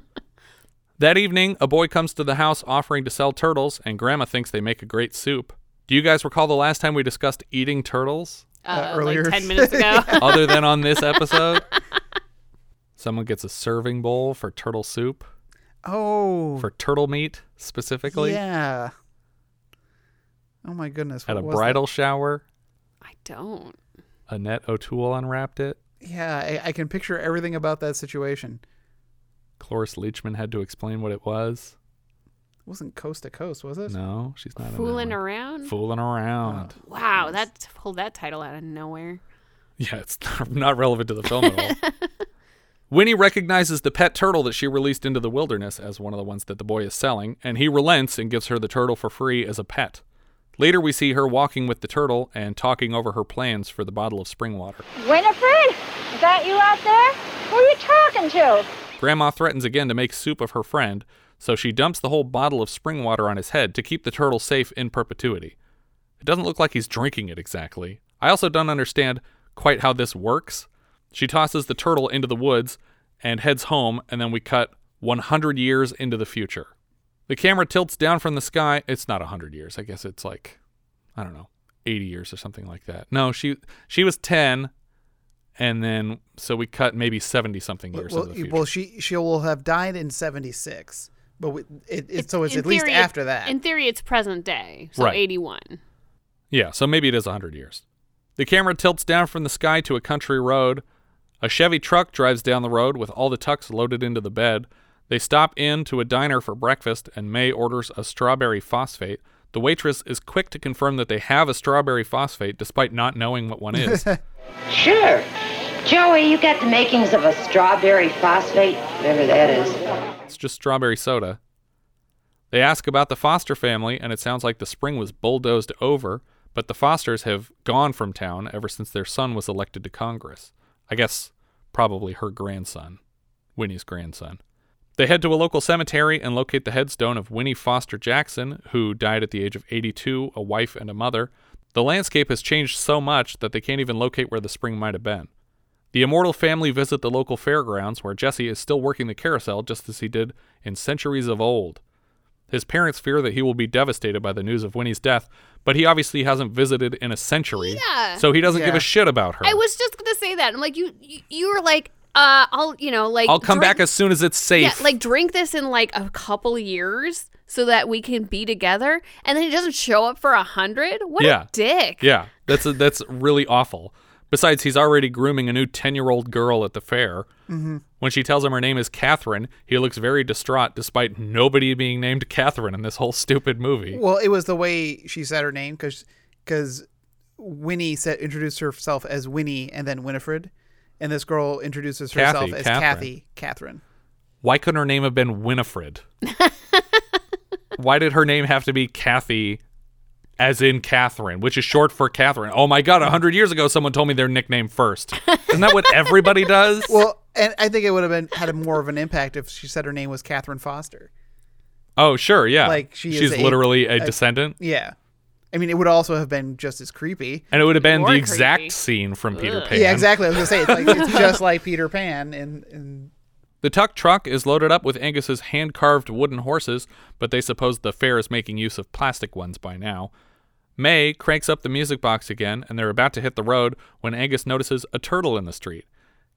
That evening, a boy comes to the house offering to sell turtles, and Grandma thinks they make a great soup. Do you guys recall the last time we discussed eating turtles? Uh, earlier. like 10 minutes ago. Other than on this episode? Someone gets a serving bowl for turtle soup, Oh, for turtle meat specifically, yeah. Oh my goodness. at what a was that? bridal shower. I don't. Annette O'Toole unwrapped it. Yeah, I, I can picture everything about that situation. Cloris Leachman had to explain what it was. It wasn't coast to coast, was it? No, she's not Fooling around? Fooling around. Oh. Wow, that pulled that title out of nowhere. Yeah, it's not relevant to the film at all. Winnie recognizes the pet turtle that she released into the wilderness as one of the ones that the boy is selling, and he relents and gives her the turtle for free as a pet. Later, we see her walking with the turtle and talking over her plans for the bottle of spring water. Winifred, is that you out there? Who are you talking to? Grandma threatens again to make soup of her friend, so she dumps the whole bottle of spring water on his head to keep the turtle safe in perpetuity. It doesn't look like he's drinking it exactly. I also don't understand quite how this works. She tosses the turtle into the woods and heads home, and then we cut 100 years into the future. The camera tilts down from the sky. It's not 100 years. I guess it's like, I don't know, 80 years or something like that. No, she she was 10, and then so we cut maybe 70 something years well, into the future. well, she she will have died in seventy six, but we, it, it so it's In at least theory, after that. In theory, it's present day, so Right. 81. Yeah, so maybe it is 100 years. The camera tilts down from the sky to a country road. A Chevy truck drives down the road with all the tucks loaded into the bed. They stop in to a diner for breakfast, and May orders a strawberry phosphate. The waitress is quick to confirm that they have a strawberry phosphate despite not knowing what one is. Sure. Joey, you got the makings of a strawberry phosphate, whatever that is. It's just strawberry soda. They ask about the Foster family, and it sounds like the spring was bulldozed over, but the Fosters have gone from town ever since their son was elected to Congress. I guess probably her grandson, Winnie's grandson. They head to a local cemetery and locate the headstone of Winnie Foster Jackson, who died at the age of 82, a wife and a mother. The landscape has changed so much that they can't even locate where the spring might have been. The immortal family visit the local fairgrounds where Jesse is still working the carousel just as he did in centuries of old. His parents fear that he will be devastated by the news of Winnie's death, but he obviously hasn't visited in a century, Yeah. so he doesn't give a shit about her. I was just gonna say that. I'm like, you, you, you were like, uh, I'll, you know, like, I'll come drink- back as soon as it's safe. Yeah, like drink this in like a couple years so that we can be together, and then he doesn't show up for a hundred. What Yeah. a dick! Yeah, that's a, that's really awful. Besides, he's already grooming a new ten-year-old girl at the fair. Mhm. When she tells him her name is Catherine, he looks very distraught, despite nobody being named Catherine in this whole stupid movie. Well, it was the way she said her name because Winnie said introduced herself as Winnie and then Winifred, and this girl introduces herself Kathy, as Catherine. Kathy Catherine. Why couldn't her name have been Winifred? Why did her name have to be Kathy, as in Catherine, which is short for Catherine? Oh my God! A hundred years ago, someone told me their nickname first. Isn't that what everybody does? Well, and I think it would have been had a more of an impact if she said her name was Catherine Foster. Oh, sure, yeah. Like she she's a- literally a, a- descendant, Yeah, I mean, it would also have been just as creepy. and it would have been More the exact scene from Peter Pan. Yeah, exactly. I was gonna say it's like it's just like Peter Pan, and and The Tuck truck is loaded up with Angus's hand carved wooden horses, but they suppose the fair is making use of plastic ones by now. May cranks up the music box again, and they're about to hit the road when Angus notices a turtle in the street.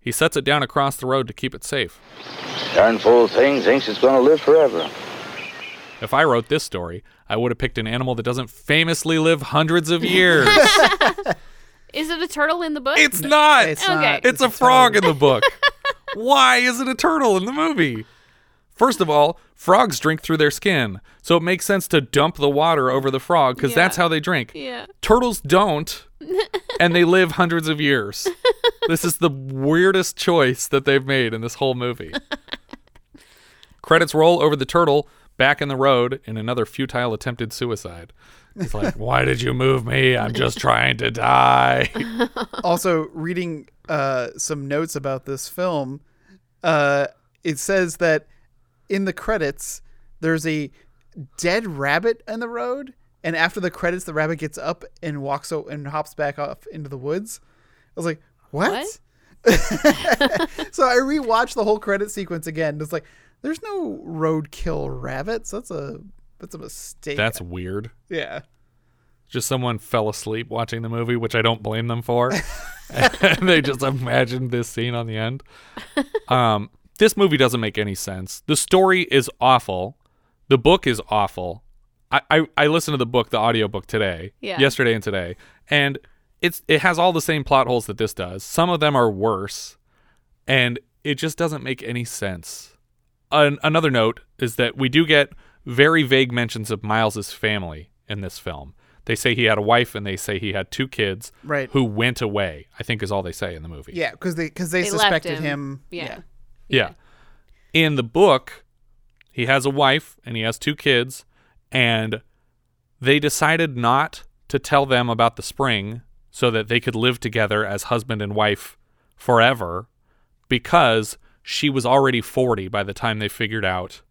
He sets it down across the road to keep it safe. Darn fool thing thinks it's gonna live forever. If I wrote this story, I would have picked an animal that doesn't famously live hundreds of years. Is it a turtle in the book? It's not. It's Okay. not. It's a frog in the book. Why is it a turtle in the movie? First of all, frogs drink through their skin, so it makes sense to dump the water over the frog because that's how they drink. Yeah. Turtles don't, and they live hundreds of years. This is the weirdest choice that they've made in this whole movie. Credits roll over the turtle back in the road in another futile attempted suicide. It's like, why did you move me? I'm just trying to die. also reading uh, some notes about this film, uh, it says that in the credits there's a dead rabbit in the road, and after the credits, the rabbit gets up and walks o- and hops back off into the woods. I was like, what? so I rewatched the whole credit sequence again. It's like, there's no roadkill rabbits. That's a that's a mistake. That's weird. yeah. Just someone fell asleep watching the movie, which I don't blame them for. and they just imagined this scene on the end. Um, this movie doesn't make any sense. The story is awful. The book is awful. I, I, I listened to the book, the audiobook today, Yeah. yesterday and today, and it's it has all the same plot holes that this does. Some of them are worse, and it just doesn't make any sense. An, another note is that we do get very vague mentions of Miles's family in this film. They say he had a wife and they say he had two kids Right. who went away. I think is all they say in the movie. Yeah, because they because they, They suspected him. him. Yeah. yeah. Yeah. In the book, he has a wife and he has two kids, and they decided not to tell them about the spring so that they could live together as husband and wife forever because she was already 40 by the time they figured out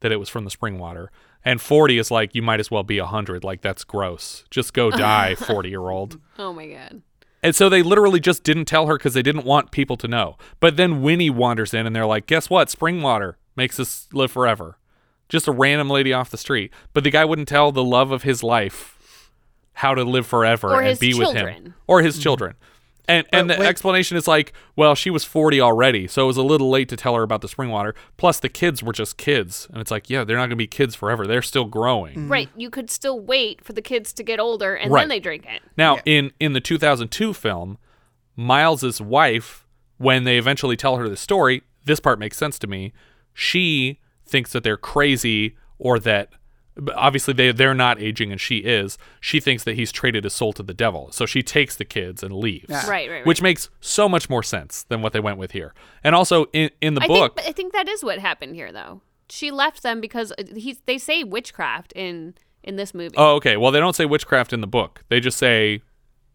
that it was from the spring water. And 40 is like, you might as well be 100. Like, that's gross. Just go die, 40 year old. Oh my god. And so they literally just didn't tell her because they didn't want people to know. But then Winnie wanders in and they're like, guess what? Spring water makes us live forever. Just a random lady off the street. But the guy wouldn't tell the love of his life how to live forever Or and his be with him. Or his mm-hmm. children. And and the wait- explanation is like, well, she was 40 already, so it was a little late to tell her about the spring water. Plus the kids were just kids. And it's like, yeah, they're not going to be kids forever. They're still growing. Mm-hmm. Right. You could still wait for the kids to get older and Right. then they drink it. Now, in in the 2002 film, Miles's wife, when they eventually tell her the story, this part makes sense to me. She thinks that they're crazy or that obviously they they're not aging and she is. She thinks that he's traded his soul to the devil. So she takes the kids and leaves. Yeah. Right, right, right. Which makes so much more sense than what they went with here. And also in in the I book, think I think that is what happened here though. She left them because uh, he's they say witchcraft in in this movie. Oh, okay. Well, they don't say witchcraft in the book. They just say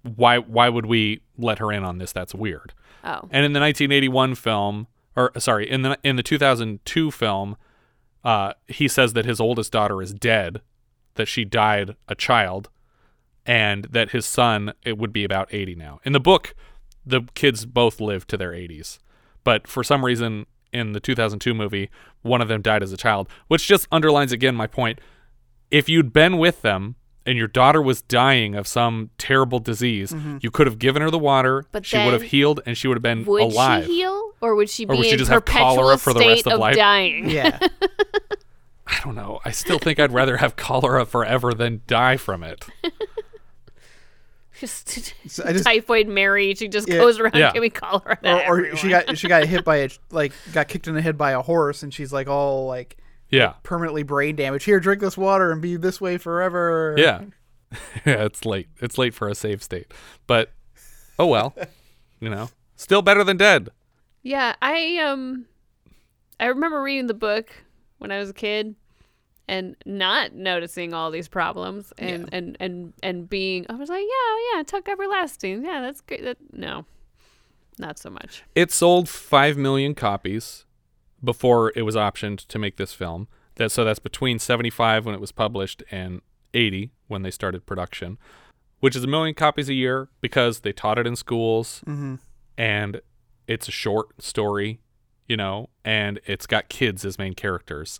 why why would we let her in on this? That's weird. Oh. And in the 1981 film, or sorry, in the in the 2002 film, uh, he says that his oldest daughter is dead, that she died a child, and that his son it would be about 80 now. In the book, the kids both lived to their 80s, but for some reason in the 2002 movie, one of them died as a child, which just underlines again my point. If you'd been with them and your daughter was dying of some terrible disease, Mhm. you could have given her the water. But she would have healed, and she would have been alive. Would alive. she heal or would she Or would she in just have cholera for the rest of life? dying? Yeah. I don't know. I still think I'd rather have cholera forever than die from it. just, I just- typhoid Mary. She just Yeah. goes around Yeah. giving cholera. to or, or she got she got hit by a like got kicked in the head by a horse and she's like all like Yeah. permanently brain damage Here, drink this water and be this way forever. Yeah. yeah, it's late. It's late for a save state. But oh well. you know. Still better than dead. Yeah, I um I remember reading the book when I was a kid and not noticing all these problems and and and and being I was like, yeah, yeah, Tuck Everlasting. Yeah, that's great. That no. Not so much. It sold 5 million copies before it was optioned to make this film. That so that's between 75 when it was published and 80 when they started production, which is a million copies a year because they taught it in schools Mhm. and it's a short story, you know, and it's got kids as main characters.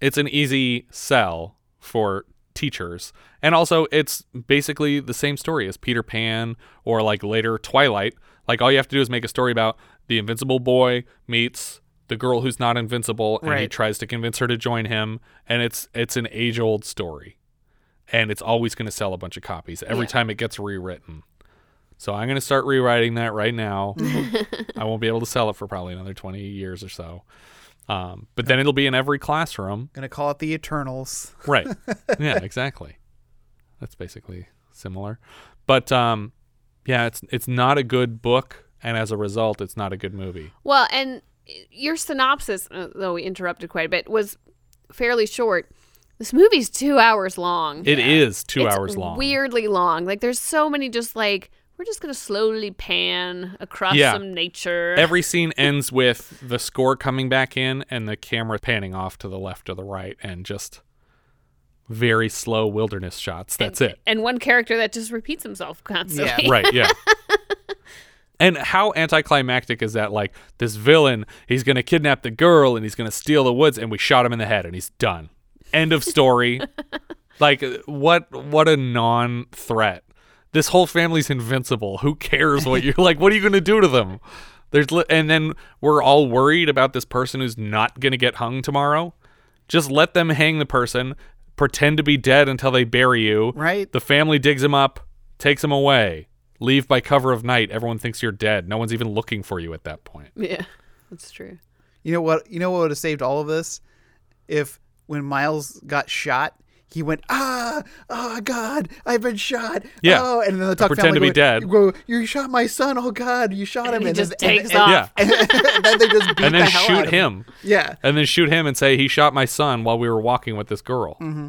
It's an easy sell for teachers. And also it's basically the same story as Peter Pan or like later Twilight. Like all you have to do is make a story about the invincible boy meets the girl who's not invincible and he tries to convince her to join him and it's it's an age-old story. And it's always going to sell a bunch of copies every Yeah. time it gets rewritten. So I'm going to start rewriting that right now. I won't be able to sell it for probably another 20 years or so. Um, but then it'll be in every classroom. Gonna call it the Eternals. Right. yeah, exactly. That's basically similar. But um, yeah, it's it's not a good book and as a result it's not a good movie. Well, and your synopsis, uh, though we interrupted quite a bit, was fairly short. This movie's two hours long. It is 2 It's hours long. Weirdly long. Like there's so many just like we're just gonna slowly pan across Yeah. some nature. Every scene ends with the score coming back in and the camera panning off to the left or the right and just very slow wilderness shots. That's it. and one character that just repeats himself constantly. Yeah. right, yeah. And how anticlimactic is that? Like this villain, he's gonna kidnap the girl and he's gonna steal the woods, and we shot him in the head, and he's done. End of story. like what? What a non-threat. This whole family's invincible. Who cares what you're like? What are you gonna do to them? There's li- and then we're all worried about this person who's not gonna get hung tomorrow. Just let them hang the person. Pretend to be dead until they bury you. Right. The family digs him up, takes him away. Leave by cover of night. Everyone thinks you're dead. No one's even looking for you at that point. Yeah, that's true. You know what? You know what would have saved all of this if when Miles got shot, he went ah oh god I've been shot Yeah. oh and then the I Tuck pretend family to be go, dead. you go you shot my son oh god you shot him And he and just then, takes and, off. and, and then they just beat and the then hell shoot of him. yeah And then shoot him and say he shot my son while we were walking with this girl. hmm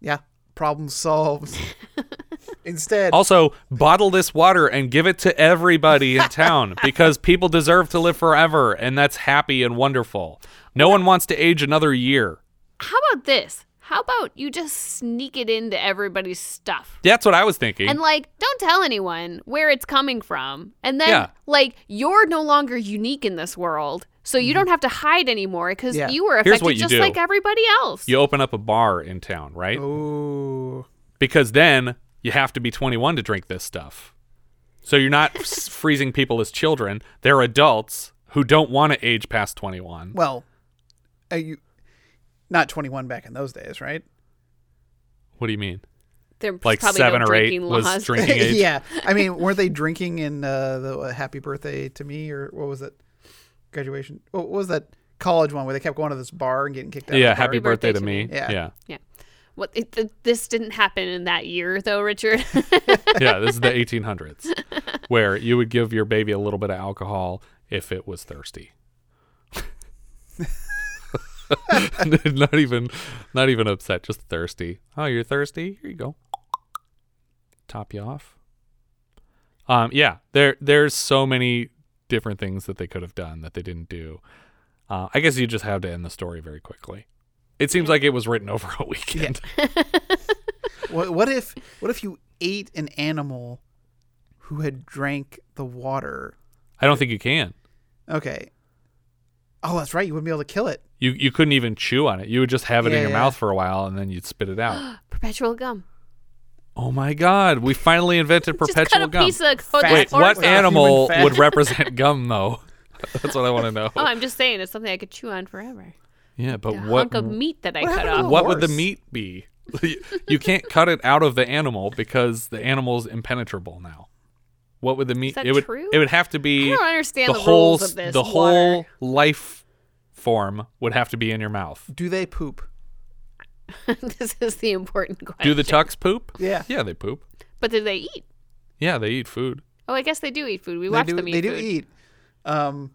yeah problem solved instead Also, bottle this water and give it to everybody in town because people deserve to live forever, and that's happy and wonderful. No one wants to age another year. How about this? How about you just sneak it into everybody's stuff? That's what I was thinking. And like, don't tell anyone where it's coming from. And then Yeah. like you're no longer unique in this world. So you mm-hmm. don't have to hide anymore because Yeah. you were affected what you just do. like everybody else. you open up a bar in town, right? Oh. Because then you have to be 21 to drink this stuff. So you're not freezing people as children. They're adults who don't want to age past 21. well uh, you not 21 back in those days right What do you mean? There's Like probably seven no or eight drinking was drinking age? yeah I mean weren't they drinking in uh, the uh, happy birthday to me or what was it graduation what was that college one where they kept going to this bar and getting kicked out Yeah, of the bar? happy birthday to me. yeah Yeah. Yeah. What it, th- this didn't happen in that year though, Richard. yeah, this is the 1800s, where you would give your baby a little bit of alcohol if it was thirsty. not even, not even upset, just thirsty. Oh, you're thirsty? Here you go. Top you off. Um, yeah, there, there's so many different things that they could have done that they didn't do. Uh, I guess you just have to end the story very quickly. It seems like it was written over a weekend. what, what if what if you ate an animal who had drank the water I don't think you can. okay oh that's right you wouldn't be able to kill it You you couldn't even chew on it. You would just have it in your yeah. mouth for a while and then you'd spit it out. Perpetual gum. oh my god, we finally invented Just perpetual cut a gum. piece of Wait, what animal would represent gum though? That's what I want to know. Oh, I'm just saying it's something I could chew on forever. Yeah, but A what hunk of meat that I What cut off. what would the meat be? you can't cut it out of the animal because the animal's impenetrable now. What would the meat? that it would true? it would have to be I don't understand the, the whole rules of this the water. whole life form would have to be in your mouth. do they poop this is the important question. Do the tucks poop? Yeah. Yeah, they poop. But do they eat? Yeah, they eat food. Oh, I guess they do eat food. We they watch do them eat they do food. eat um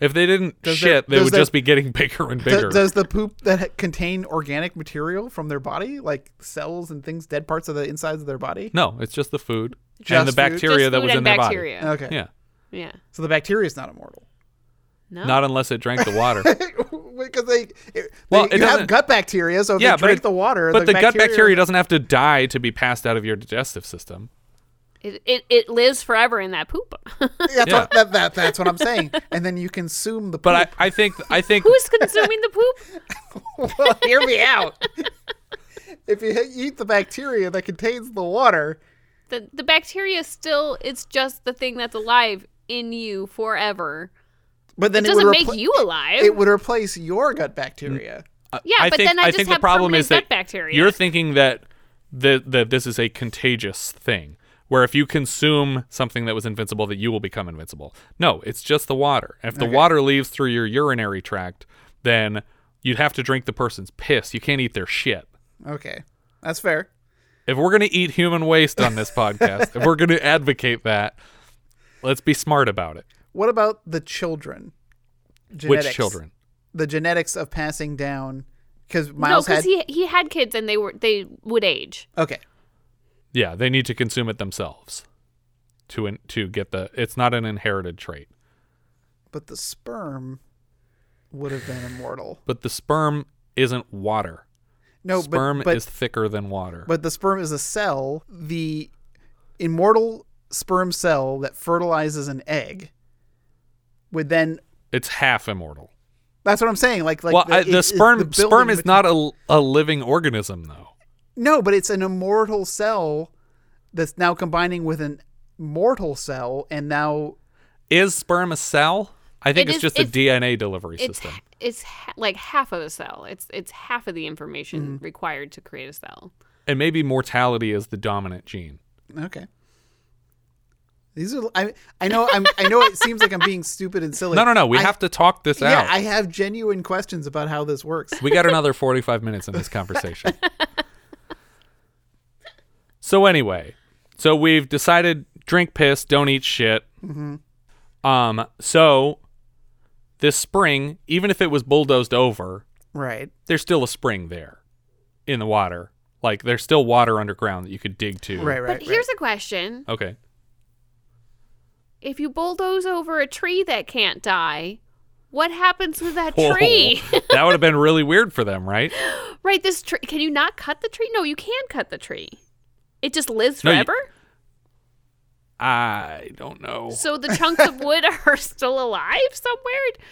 If they didn't Does shit, the- they would the- just be getting bigger and bigger. does the poop that contain organic material from their body like cells and things dead parts of the insides of their body no, it's just the food Just and the food? bacteria Just that food was in and their bacteria. body. okay Yeah, Yeah. so the bacteria is not immortal No. not unless it drank the water. because they, it, Well, it you have gut bacteria so if yeah, they drink it- the water but the, gut bacteria- bacteria doesn't have to die to be passed out of your digestive system. It, it it lives forever in that poop. that's, Yeah. what, that, that, that's what i'm saying and then you consume the poop. But I, I think I think Who's consuming the poop? well, hear me out if you eat the bacteria that contains the water The the bacteria still it's just the thing that's alive in you forever. but then it it, doesn't would make you alive. it would replace your gut bacteria yeah, I but think, then I, just think have the problem is that gut bacteria. you're thinking that that that this is a contagious thing. Where if you consume something that was invincible, that you will become invincible. No, it's just the water. If the Okay. water leaves through your urinary tract, then you'd have to drink the person's piss. You can't eat their shit. okay that's fair If we're going to eat human waste on this podcast, if we're going to advocate that, let's be smart about it. what about the children Which children? the genetics of passing down because Miles no, because had he he had kids and they were they would age. okay Yeah, they need to consume it themselves to in, to get the. It's not an inherited trait, but the sperm would have been immortal but the sperm isn't water. no sperm but, but is thicker than water. But the sperm is a cell. The immortal sperm cell that fertilizes an egg would then. it's half immortal. That's what I'm saying. Like, like well, the, I, the it's sperm the sperm is mate- not a, a living organism though. No, but it's an immortal cell that's now combining with an mortal cell, and now Is sperm a cell? I think It it's is- just a DNA delivery It's system. it's ha- like half of a cell. It's it's half of the information Mm-hmm. required to create a cell. And maybe mortality is the dominant gene. okay. These are I I know I'm I know it seems like I'm being stupid and silly. No, no, no. We I- have to talk this Yeah, out. I have genuine questions about how this works. we got another 45 minutes in this conversation. So anyway, so we've decided drink piss, don't eat shit. Mhm. Um, so this spring, even if it was bulldozed over, Right. there's still a spring there in the water. Like there's still water underground that you could dig to. Right, right. But here's a question. Okay. If you bulldoze over a tree that can't die, what happens with that Whoa. tree? that would have been really weird for them, right? right, this tree. Can you not cut the tree? No, you can cut the tree. It just lives No, you- forever? I don't know. So the chunks of wood are still alive somewhere?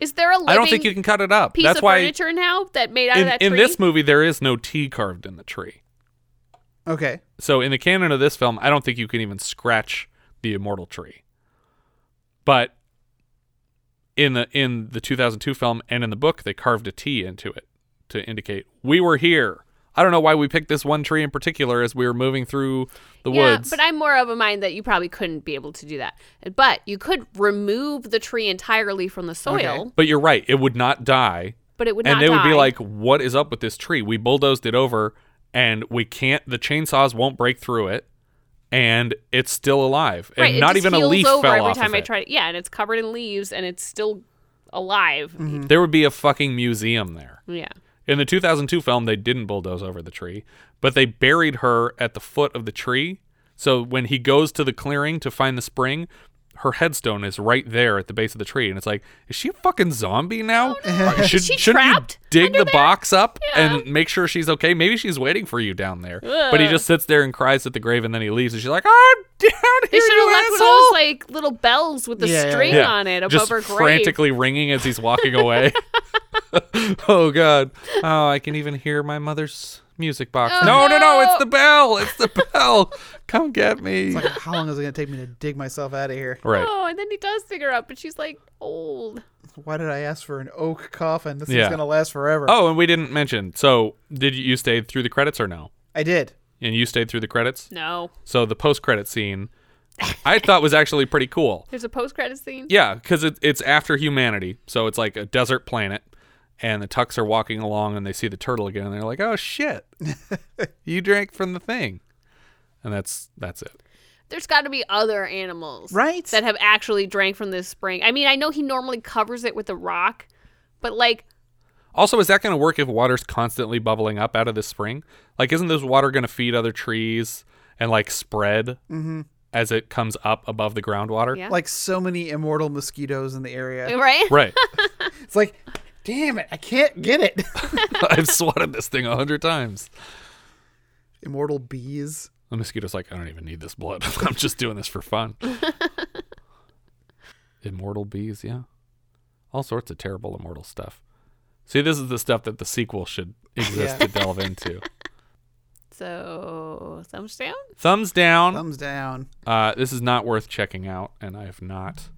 Is there a living I don't think you can cut it up. piece That's of why furniture now that made out in, of that in this movie there is no T carved in the tree. Okay. So in the canon of this film, I don't think you can even scratch the immortal tree. But in the in the 2002 film and in the book, they carved a T into it to indicate we were here. I don't know why we picked this one tree in particular as we were moving through the yeah, woods. but I'm more of a mind that you probably couldn't be able to do that. But you could remove the tree entirely from the soil, Okay. But you're right; it would not die. but it would and not they would be like, "What is up with this tree? We bulldozed it over, and we can't. The chainsaws won't break through it, and it's still alive, right, and it not even a leaf over fell every off time of I it. try it. Yeah, and it's covered in leaves and it's still alive. Mm-hmm. There would be a fucking museum there. Yeah. In the 2002 film, they didn't bulldoze over the tree, but they buried her at the foot of the tree. So when he goes to the clearing to find the spring, her headstone is right there at the base of the tree, and it's like, is she a fucking zombie now? Oh, or Should, Is she shouldn't trapped you dig the box up Yeah. and make sure she's okay? Maybe she's waiting for you down there. But he just sits there and cries at the grave, and then he leaves, and she's like, "I'm down They here, should have left one of those like little bells with the Yeah, yeah, string Yeah. on it above just her grave. frantically ringing as he's walking away. oh God! Oh, I can even hear my mother's music box. Oh, no, no, no! It's the bell! It's the bell! Come get me! It's like, how long is it going to take me to dig myself out of here? right. Oh, and then he does dig her up, but she's like old. Why did I ask for an oak coffin? This Yeah. is going to last forever. Oh, and we didn't mention. So, did you, you stayed through the credits or no? I did. And you stayed through the credits. No. So the post-credit scene, I thought was actually pretty cool. There's a post credit scene. Yeah, because it, it's after humanity, so it's like a desert planet, and the Tucks are walking along, and they see the turtle again, and they're like, "Oh shit, you drank from the thing," and that's that's it. There's got to be other animals, Right. that have actually drank from this spring. I mean, I know he normally covers it with a rock, but like, Also, is that going to work if water's constantly bubbling up out of this spring? Like, isn't this water going to feed other trees and like spread Mhm. as it comes up above the groundwater? Yeah. Like so many immortal mosquitoes in the area. right? Right. It's like, damn it, I can't get it. I've swatted this thing a hundred times. Immortal bees. The mosquito's like, I don't even need this blood. I'm just doing this for fun. immortal bees, yeah. All sorts of terrible immortal stuff. See, this is the stuff that the sequel should exist Yeah. to delve into. So, thumbs down? Thumbs down. Thumbs down. Uh, this is not worth checking out, and I have not.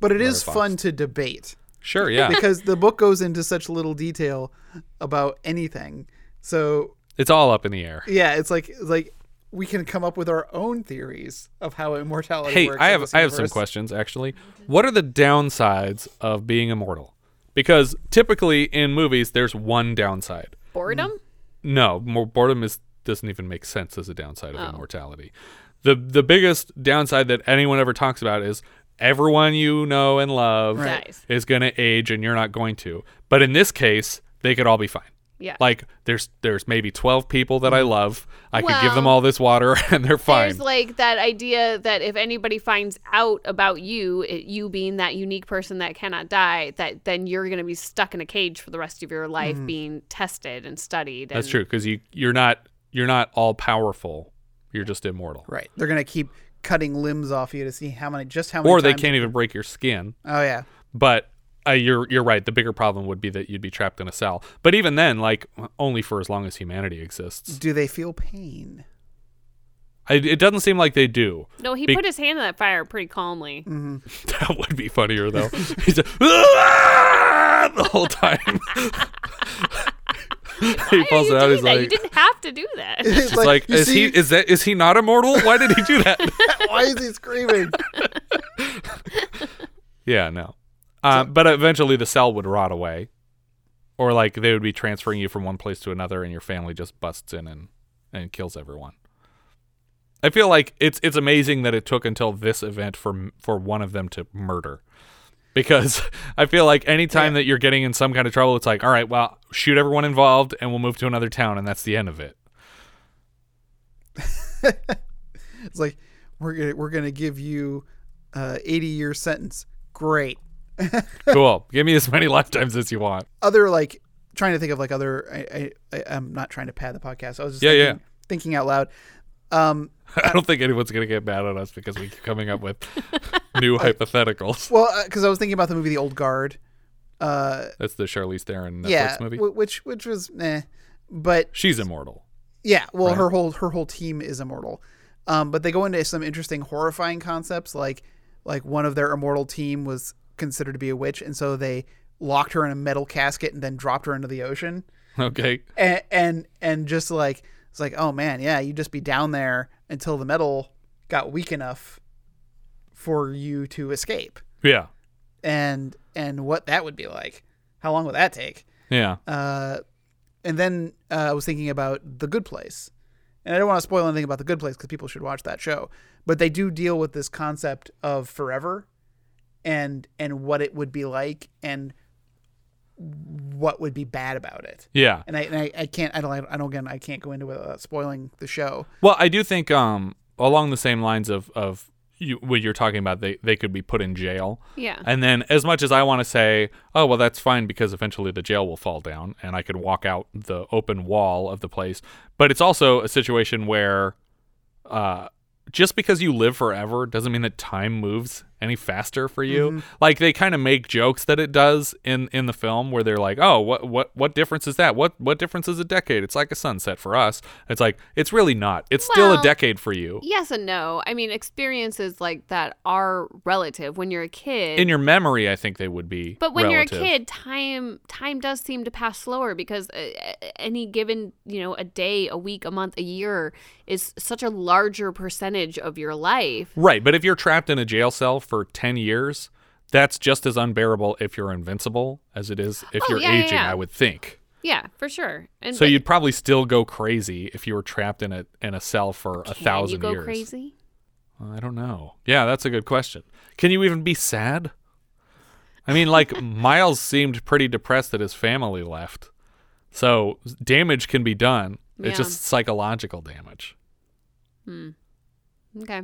But it is fun to debate. Sure, yeah. because the book goes into such little detail about anything. So It's all up in the air. yeah, it's like it's like we can come up with our own theories of how immortality Hey, works. I have I have some questions actually. What are the downsides of being immortal? Because typically in movies there's one downside. Boredom? Mm. No, more boredom is doesn't even make sense as a downside of Oh. immortality. The the biggest downside that anyone ever talks about is everyone you know and love Right. Is going to age and you're not going to. But in this case, they could all be fine. Yeah. Like there's there's maybe 12 people that I love. I could give them all this water and they're fine. There's like that idea that if anybody finds out about you, it, you being that unique person that cannot die, that then you're going to be stuck in a cage for the rest of your life Mhm. being tested and studied. That's true because you you're not you're not all powerful. You're just immortal. Right. They're gonna keep cutting limbs off you to see how many just how many Or they can't even break your skin. Oh yeah. But uh, you're you're right. The bigger problem would be that you'd be trapped in a cell. But even then, like only for as long as humanity exists. Do they feel pain? I, it doesn't seem like they do. No, he Be- put his hand in that fire pretty calmly. Mm-hmm. that would be funnier though. He's like, "Ah!" the whole time. he pulls it out. Do He's that. you didn't have to do that. it's like, you is see- he is that is he not immortal? Why did he do that? Why is he screaming? Yeah, no. Uh, but eventually the cell would rot away. Or like they would be transferring you from one place to another and your family just busts in and, and kills everyone. I feel like it's it's amazing that it took until this event for for one of them to murder. Because I feel like anytime that you're getting in some kind of trouble, it's like, all right, well, shoot everyone involved, and we'll move to another town, and that's the end of it. It's like we're gonna we're gonna give you uh 80 year sentence. Great. Cool. Give me as many lifetimes as you want. Other like trying to think of like other. I, I I- I'm not trying to pad the podcast. I was just Yeah, thinking, yeah. thinking out loud. Um, I don't think anyone's gonna get mad at us because we keep coming up with new hypotheticals. well, because I was thinking about the movie The Old Guard. Uh, That's the Charlize Theron Netflix yeah, movie. wh- which which was eh, but She's immortal. Yeah, well, Right. her whole her whole team is immortal, um, but they go into some interesting, horrifying concepts. Like like one of their immortal team was considered to be a witch, and so they locked her in a metal casket and then dropped her into the ocean. Okay. And and and just like it's like, oh man, yeah, you'd just be down there until the metal got weak enough for you to escape, Yeah. and and what that would be like. How long would that take? Yeah. Uh, and then uh, I was thinking about The Good Place. And I don't want to spoil anything about The Good Place because people should watch that show. But they do deal with this concept of forever and and what it would be like and what would be bad about it. Yeah. And I, and I, I can't I don't I don't again I can't go into it without spoiling the show. Well, I do think um along the same lines of of you, what you're talking about, they they could be put in jail. Yeah. And then, as much as I want to say, oh well, that's fine because eventually the jail will fall down and I could walk out the open wall of the place. But it's also a situation where, uh, just because you live forever doesn't mean that time moves any faster for you. Mhm. Like they kind of make jokes that it does in in the film where they're like, "Oh, what what what difference is that? What what difference is a decade? It's like a sunset for us." It's like it's really not. It's still a decade for you. Yes and no. I mean, experiences like that are relative. When you're a kid, In your memory, I think they would be. But when relative. you're a kid, time time does seem to pass slower because uh, any given you know a day, a week, a month, a year is such a larger percentage of your life. Right, but if you're trapped in a jail cell for 10 years, that's just as unbearable if you're invincible as it is if Oh, you're yeah, aging, yeah. I would think. Yeah, for sure. And so but you'd probably still go crazy if you were trapped in a in a cell for a can thousand you go years. crazy? I don't know. Yeah, that's a good question. Can you even be sad? I mean, like Miles seemed pretty depressed that his family left. So damage can be done. Yeah. It's just psychological damage. Hmm. Okay.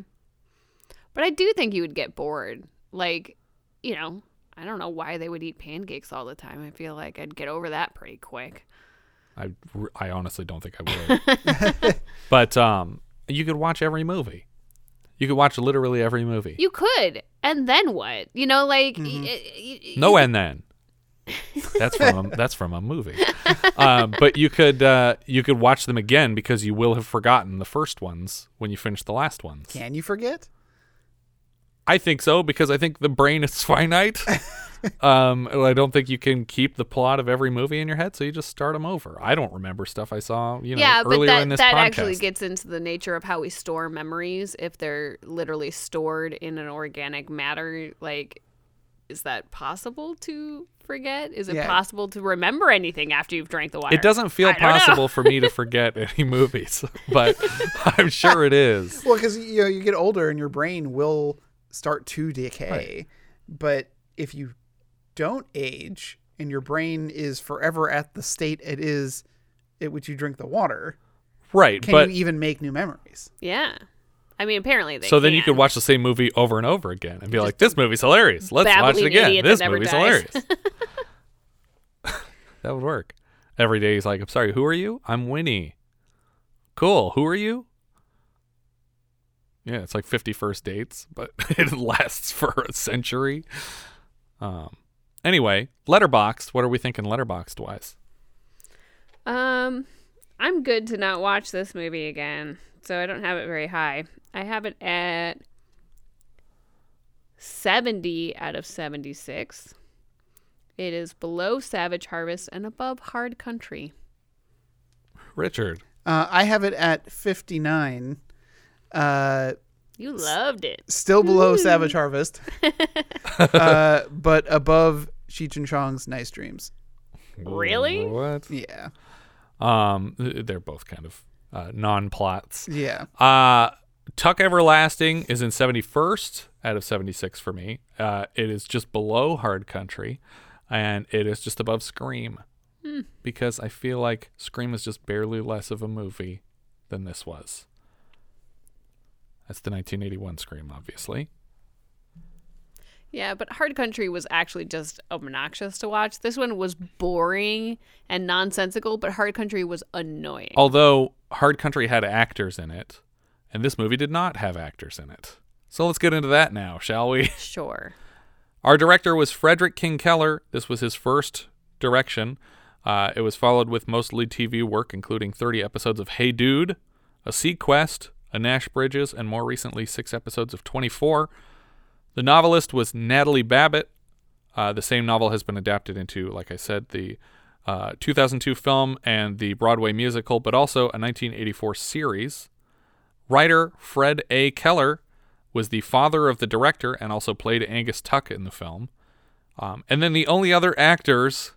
But I do think you would get bored. Like, you know, I don't know why they would eat pancakes all the time. I feel like I'd get over that pretty quick. I, I honestly don't think I would. but um, you could watch every movie. You could watch literally every movie. You could. And then what? You know, like Mm-hmm. y- y- No, and then. That's from a, that's from a movie. Um, but you could uh, you could watch them again because you will have forgotten the first ones when you finish the last ones. Can you forget? I think so because I think the brain is finite. um, I don't think you can keep the plot of every movie in your head, so you just start them over. I don't remember stuff I saw, you know, yeah, but earlier that, in this that podcast. actually gets into the nature of how we store memories. If they're literally stored in an organic matter, like, is that possible to forget? Is it Yeah. possible to remember anything after you've drank the water? It doesn't feel I don't know. possible for me to forget any movies, but I'm sure it is. Well, because you know you get older and your brain will start to decay, but if you don't age and your brain is forever at the state it is at which you drink the water, Right, can but you even make new memories? Yeah. I mean, apparently they so then you could watch the same movie over and over again and be like, "This movie's hilarious. Let's watch it again. This movie's dies." hilarious." that would work. Every day he's like, "I'm sorry, who are you? I'm Winnie." Cool. Who are you? Yeah, it's like 50 first dates, but it lasts for a century. Um. Anyway, Letterboxd. What are we thinking Letterboxd wise? Um, I'm good to not watch this movie again, so I don't have it very high. I have it at 70 out of 76. It is below Savage Harvest and above Hard Country. Richard. Uh, I have it at fifty nine. Uh, You loved it. still below Woo. Savage Harvest, uh, but above Cheech and Chong's Nice Dreams. Really? What? Yeah. Um, they're both kind of uh, non-plots. Yeah. Uh, Tuck Everlasting is in 71st out of 76 for me. Uh, it is just below Hard Country, and it is just above Scream Hmm. because I feel like Scream is just barely less of a movie than this was. That's the 1981 Scream, obviously. Yeah, but Hard Country was actually just obnoxious to watch. This one was boring and nonsensical, but Hard Country was annoying. Although Hard Country had actors in it, and this movie did not have actors in it. So let's get into that now, shall we? Sure. Our director was Frederick King Keller. This was his first direction. Uh, it was followed with mostly TV work, including 30 episodes of Hey Dude, A seaQuest, A Nash Bridges, and more recently, six episodes of 24. The novelist was Natalie Babbitt. Uh, the same novel has been adapted into, like I said, the uh, 2002 film and the Broadway musical, but also a 1984 series. Writer Fred A. Keller was the father of the director and also played Angus Tuck in the film. Um, and then the only other actors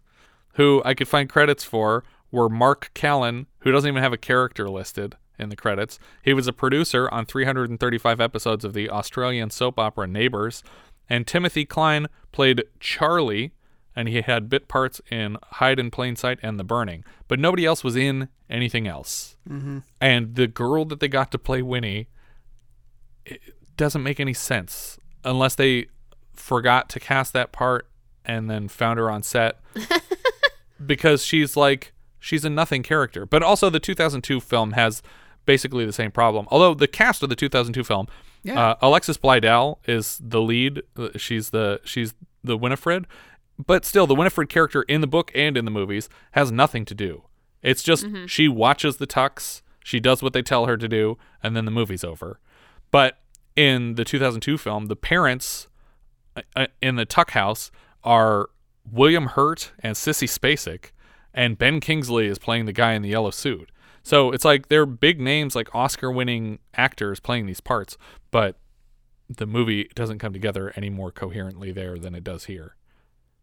who I could find credits for were Mark Callan, who doesn't even have a character listed in the credits. He was a producer on 335 episodes of the Australian soap opera Neighbours. And Timothy Klein played Charlie, and he had bit parts in Hide in Plain Sight and The Burning. But nobody else was in anything else. Mhm. And the girl that they got to play Winnie it doesn't make any sense unless they forgot to cast that part and then found her on set because she's like she's a nothing character. But also the 2002 film has basically the same problem. Although the cast of the 2002 film, Yeah. uh, Alexis Bledel is the lead. Uh, She's the she's the Winifred, but still the Winifred character in the book and in the movies has nothing to do. It's just Mhm. she watches the Tucks, she does what they tell her to do, and then the movie's over. But in the 2002 film, the parents uh, uh, in the Tuck house are William Hurt and Sissy Spacek, and Ben Kingsley is playing the guy in the yellow suit. So it's like they're big names, like Oscar-winning actors playing these parts, but the movie doesn't come together any more coherently there than it does here,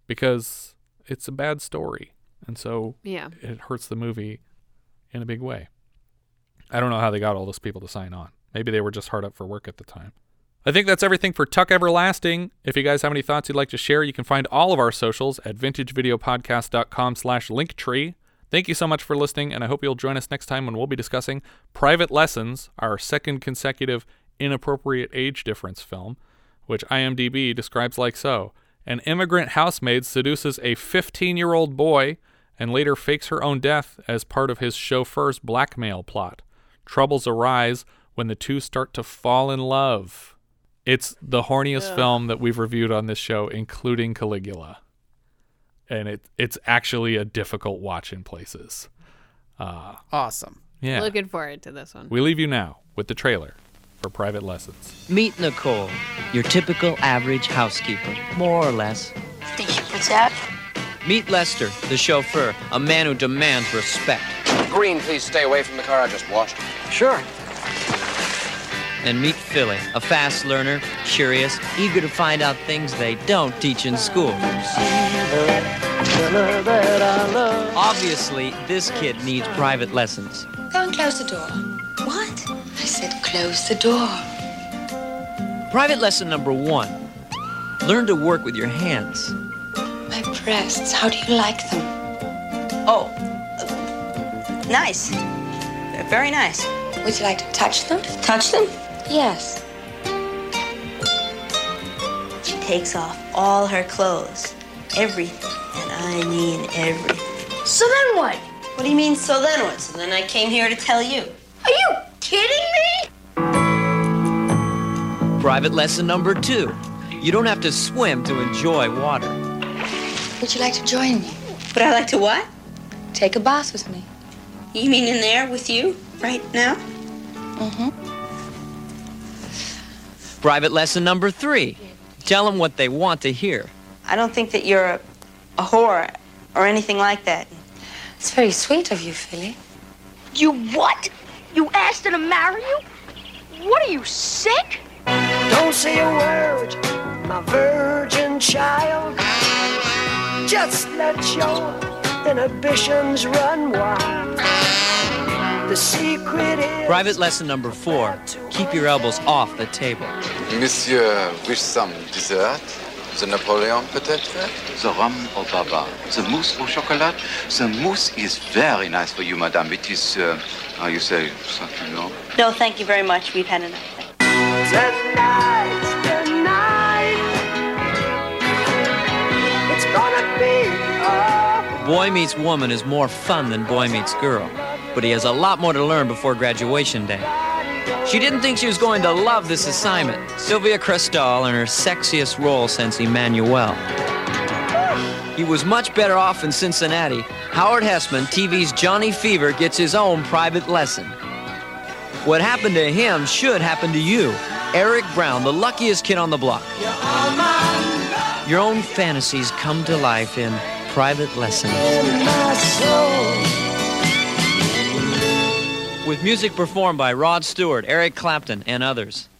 because it's a bad story, and so Yeah. it hurts the movie in a big way. I don't know how they got all those people to sign on. Maybe they were just hard up for work at the time. I think that's everything for Tuck Everlasting. If you guys have any thoughts you'd like to share, you can find all of our socials at vintagevideopodcast.com slash linktree. Thank you so much for listening, and I hope you'll join us next time when we'll be discussing Private Lessons, our second consecutive inappropriate age difference film, which IMDb describes like so. An immigrant housemaid seduces a 15 year old boy and later fakes her own death as part of his chauffeur's blackmail plot. Troubles arise when the two start to fall in love. It's the horniest film that we've reviewed on this show, including Caligula. And it it's actually a difficult watch in places. Uh, awesome. Yeah. Looking forward to this one. we leave you now with the trailer for Private Lessons. Meet Nicole, your typical average housekeeper, more or less. What's that? Meet Lester, the chauffeur, a man who demands respect. Green, please stay away from the car I just washed. Sure. And meet Philly, a fast learner, curious, eager to find out things they don't teach in school. Obviously, this kid needs private lessons. Go and close the door. What? I said close the door. Private lesson number one learn to work with your hands. My breasts, how do you like them? Oh, uh, nice. Very nice. Would you like to touch them? Touch them? Yes. She takes off all her clothes. Everything. And I mean everything. So then what? What do you mean, so then what? So then I came here to tell you. Are you kidding me? Private lesson number two you don't have to swim to enjoy water. Would you like to join me? Would I like to what? Take a bath with me. You mean in there with you right now? Mm-hmm. Private lesson number three tell them what they want to hear. I don't think that you're a, a whore or anything like that. It's very sweet of you, Philly. You what? You asked her to marry you? What are you, sick? Don't say a word, my virgin child. Just let your inhibitions run wild. The secret is. Private lesson number four keep your elbows off the table. Monsieur wish some dessert? The Napoleon, peut-être? The rum au baba. The mousse au chocolat. The mousse is very nice for you, madame. It is, uh, how you say, succulent. No, thank you very much. We've had enough. Tonight's the. It's gonna be Boy Meets Woman is more fun than Boy Meets Girl, but he has a lot more to learn before graduation day. She didn't think she was going to love this assignment. Sylvia Kristel in her sexiest role since Emmanuelle. He was much better off in Cincinnati. Howard Hesseman, TV's Johnny Fever, gets his own private lesson. What happened to him should happen to you. Eric Brown, the luckiest kid on the block. Your own fantasies come to life in private lessons. With music performed by Rod Stewart, Eric Clapton, and others.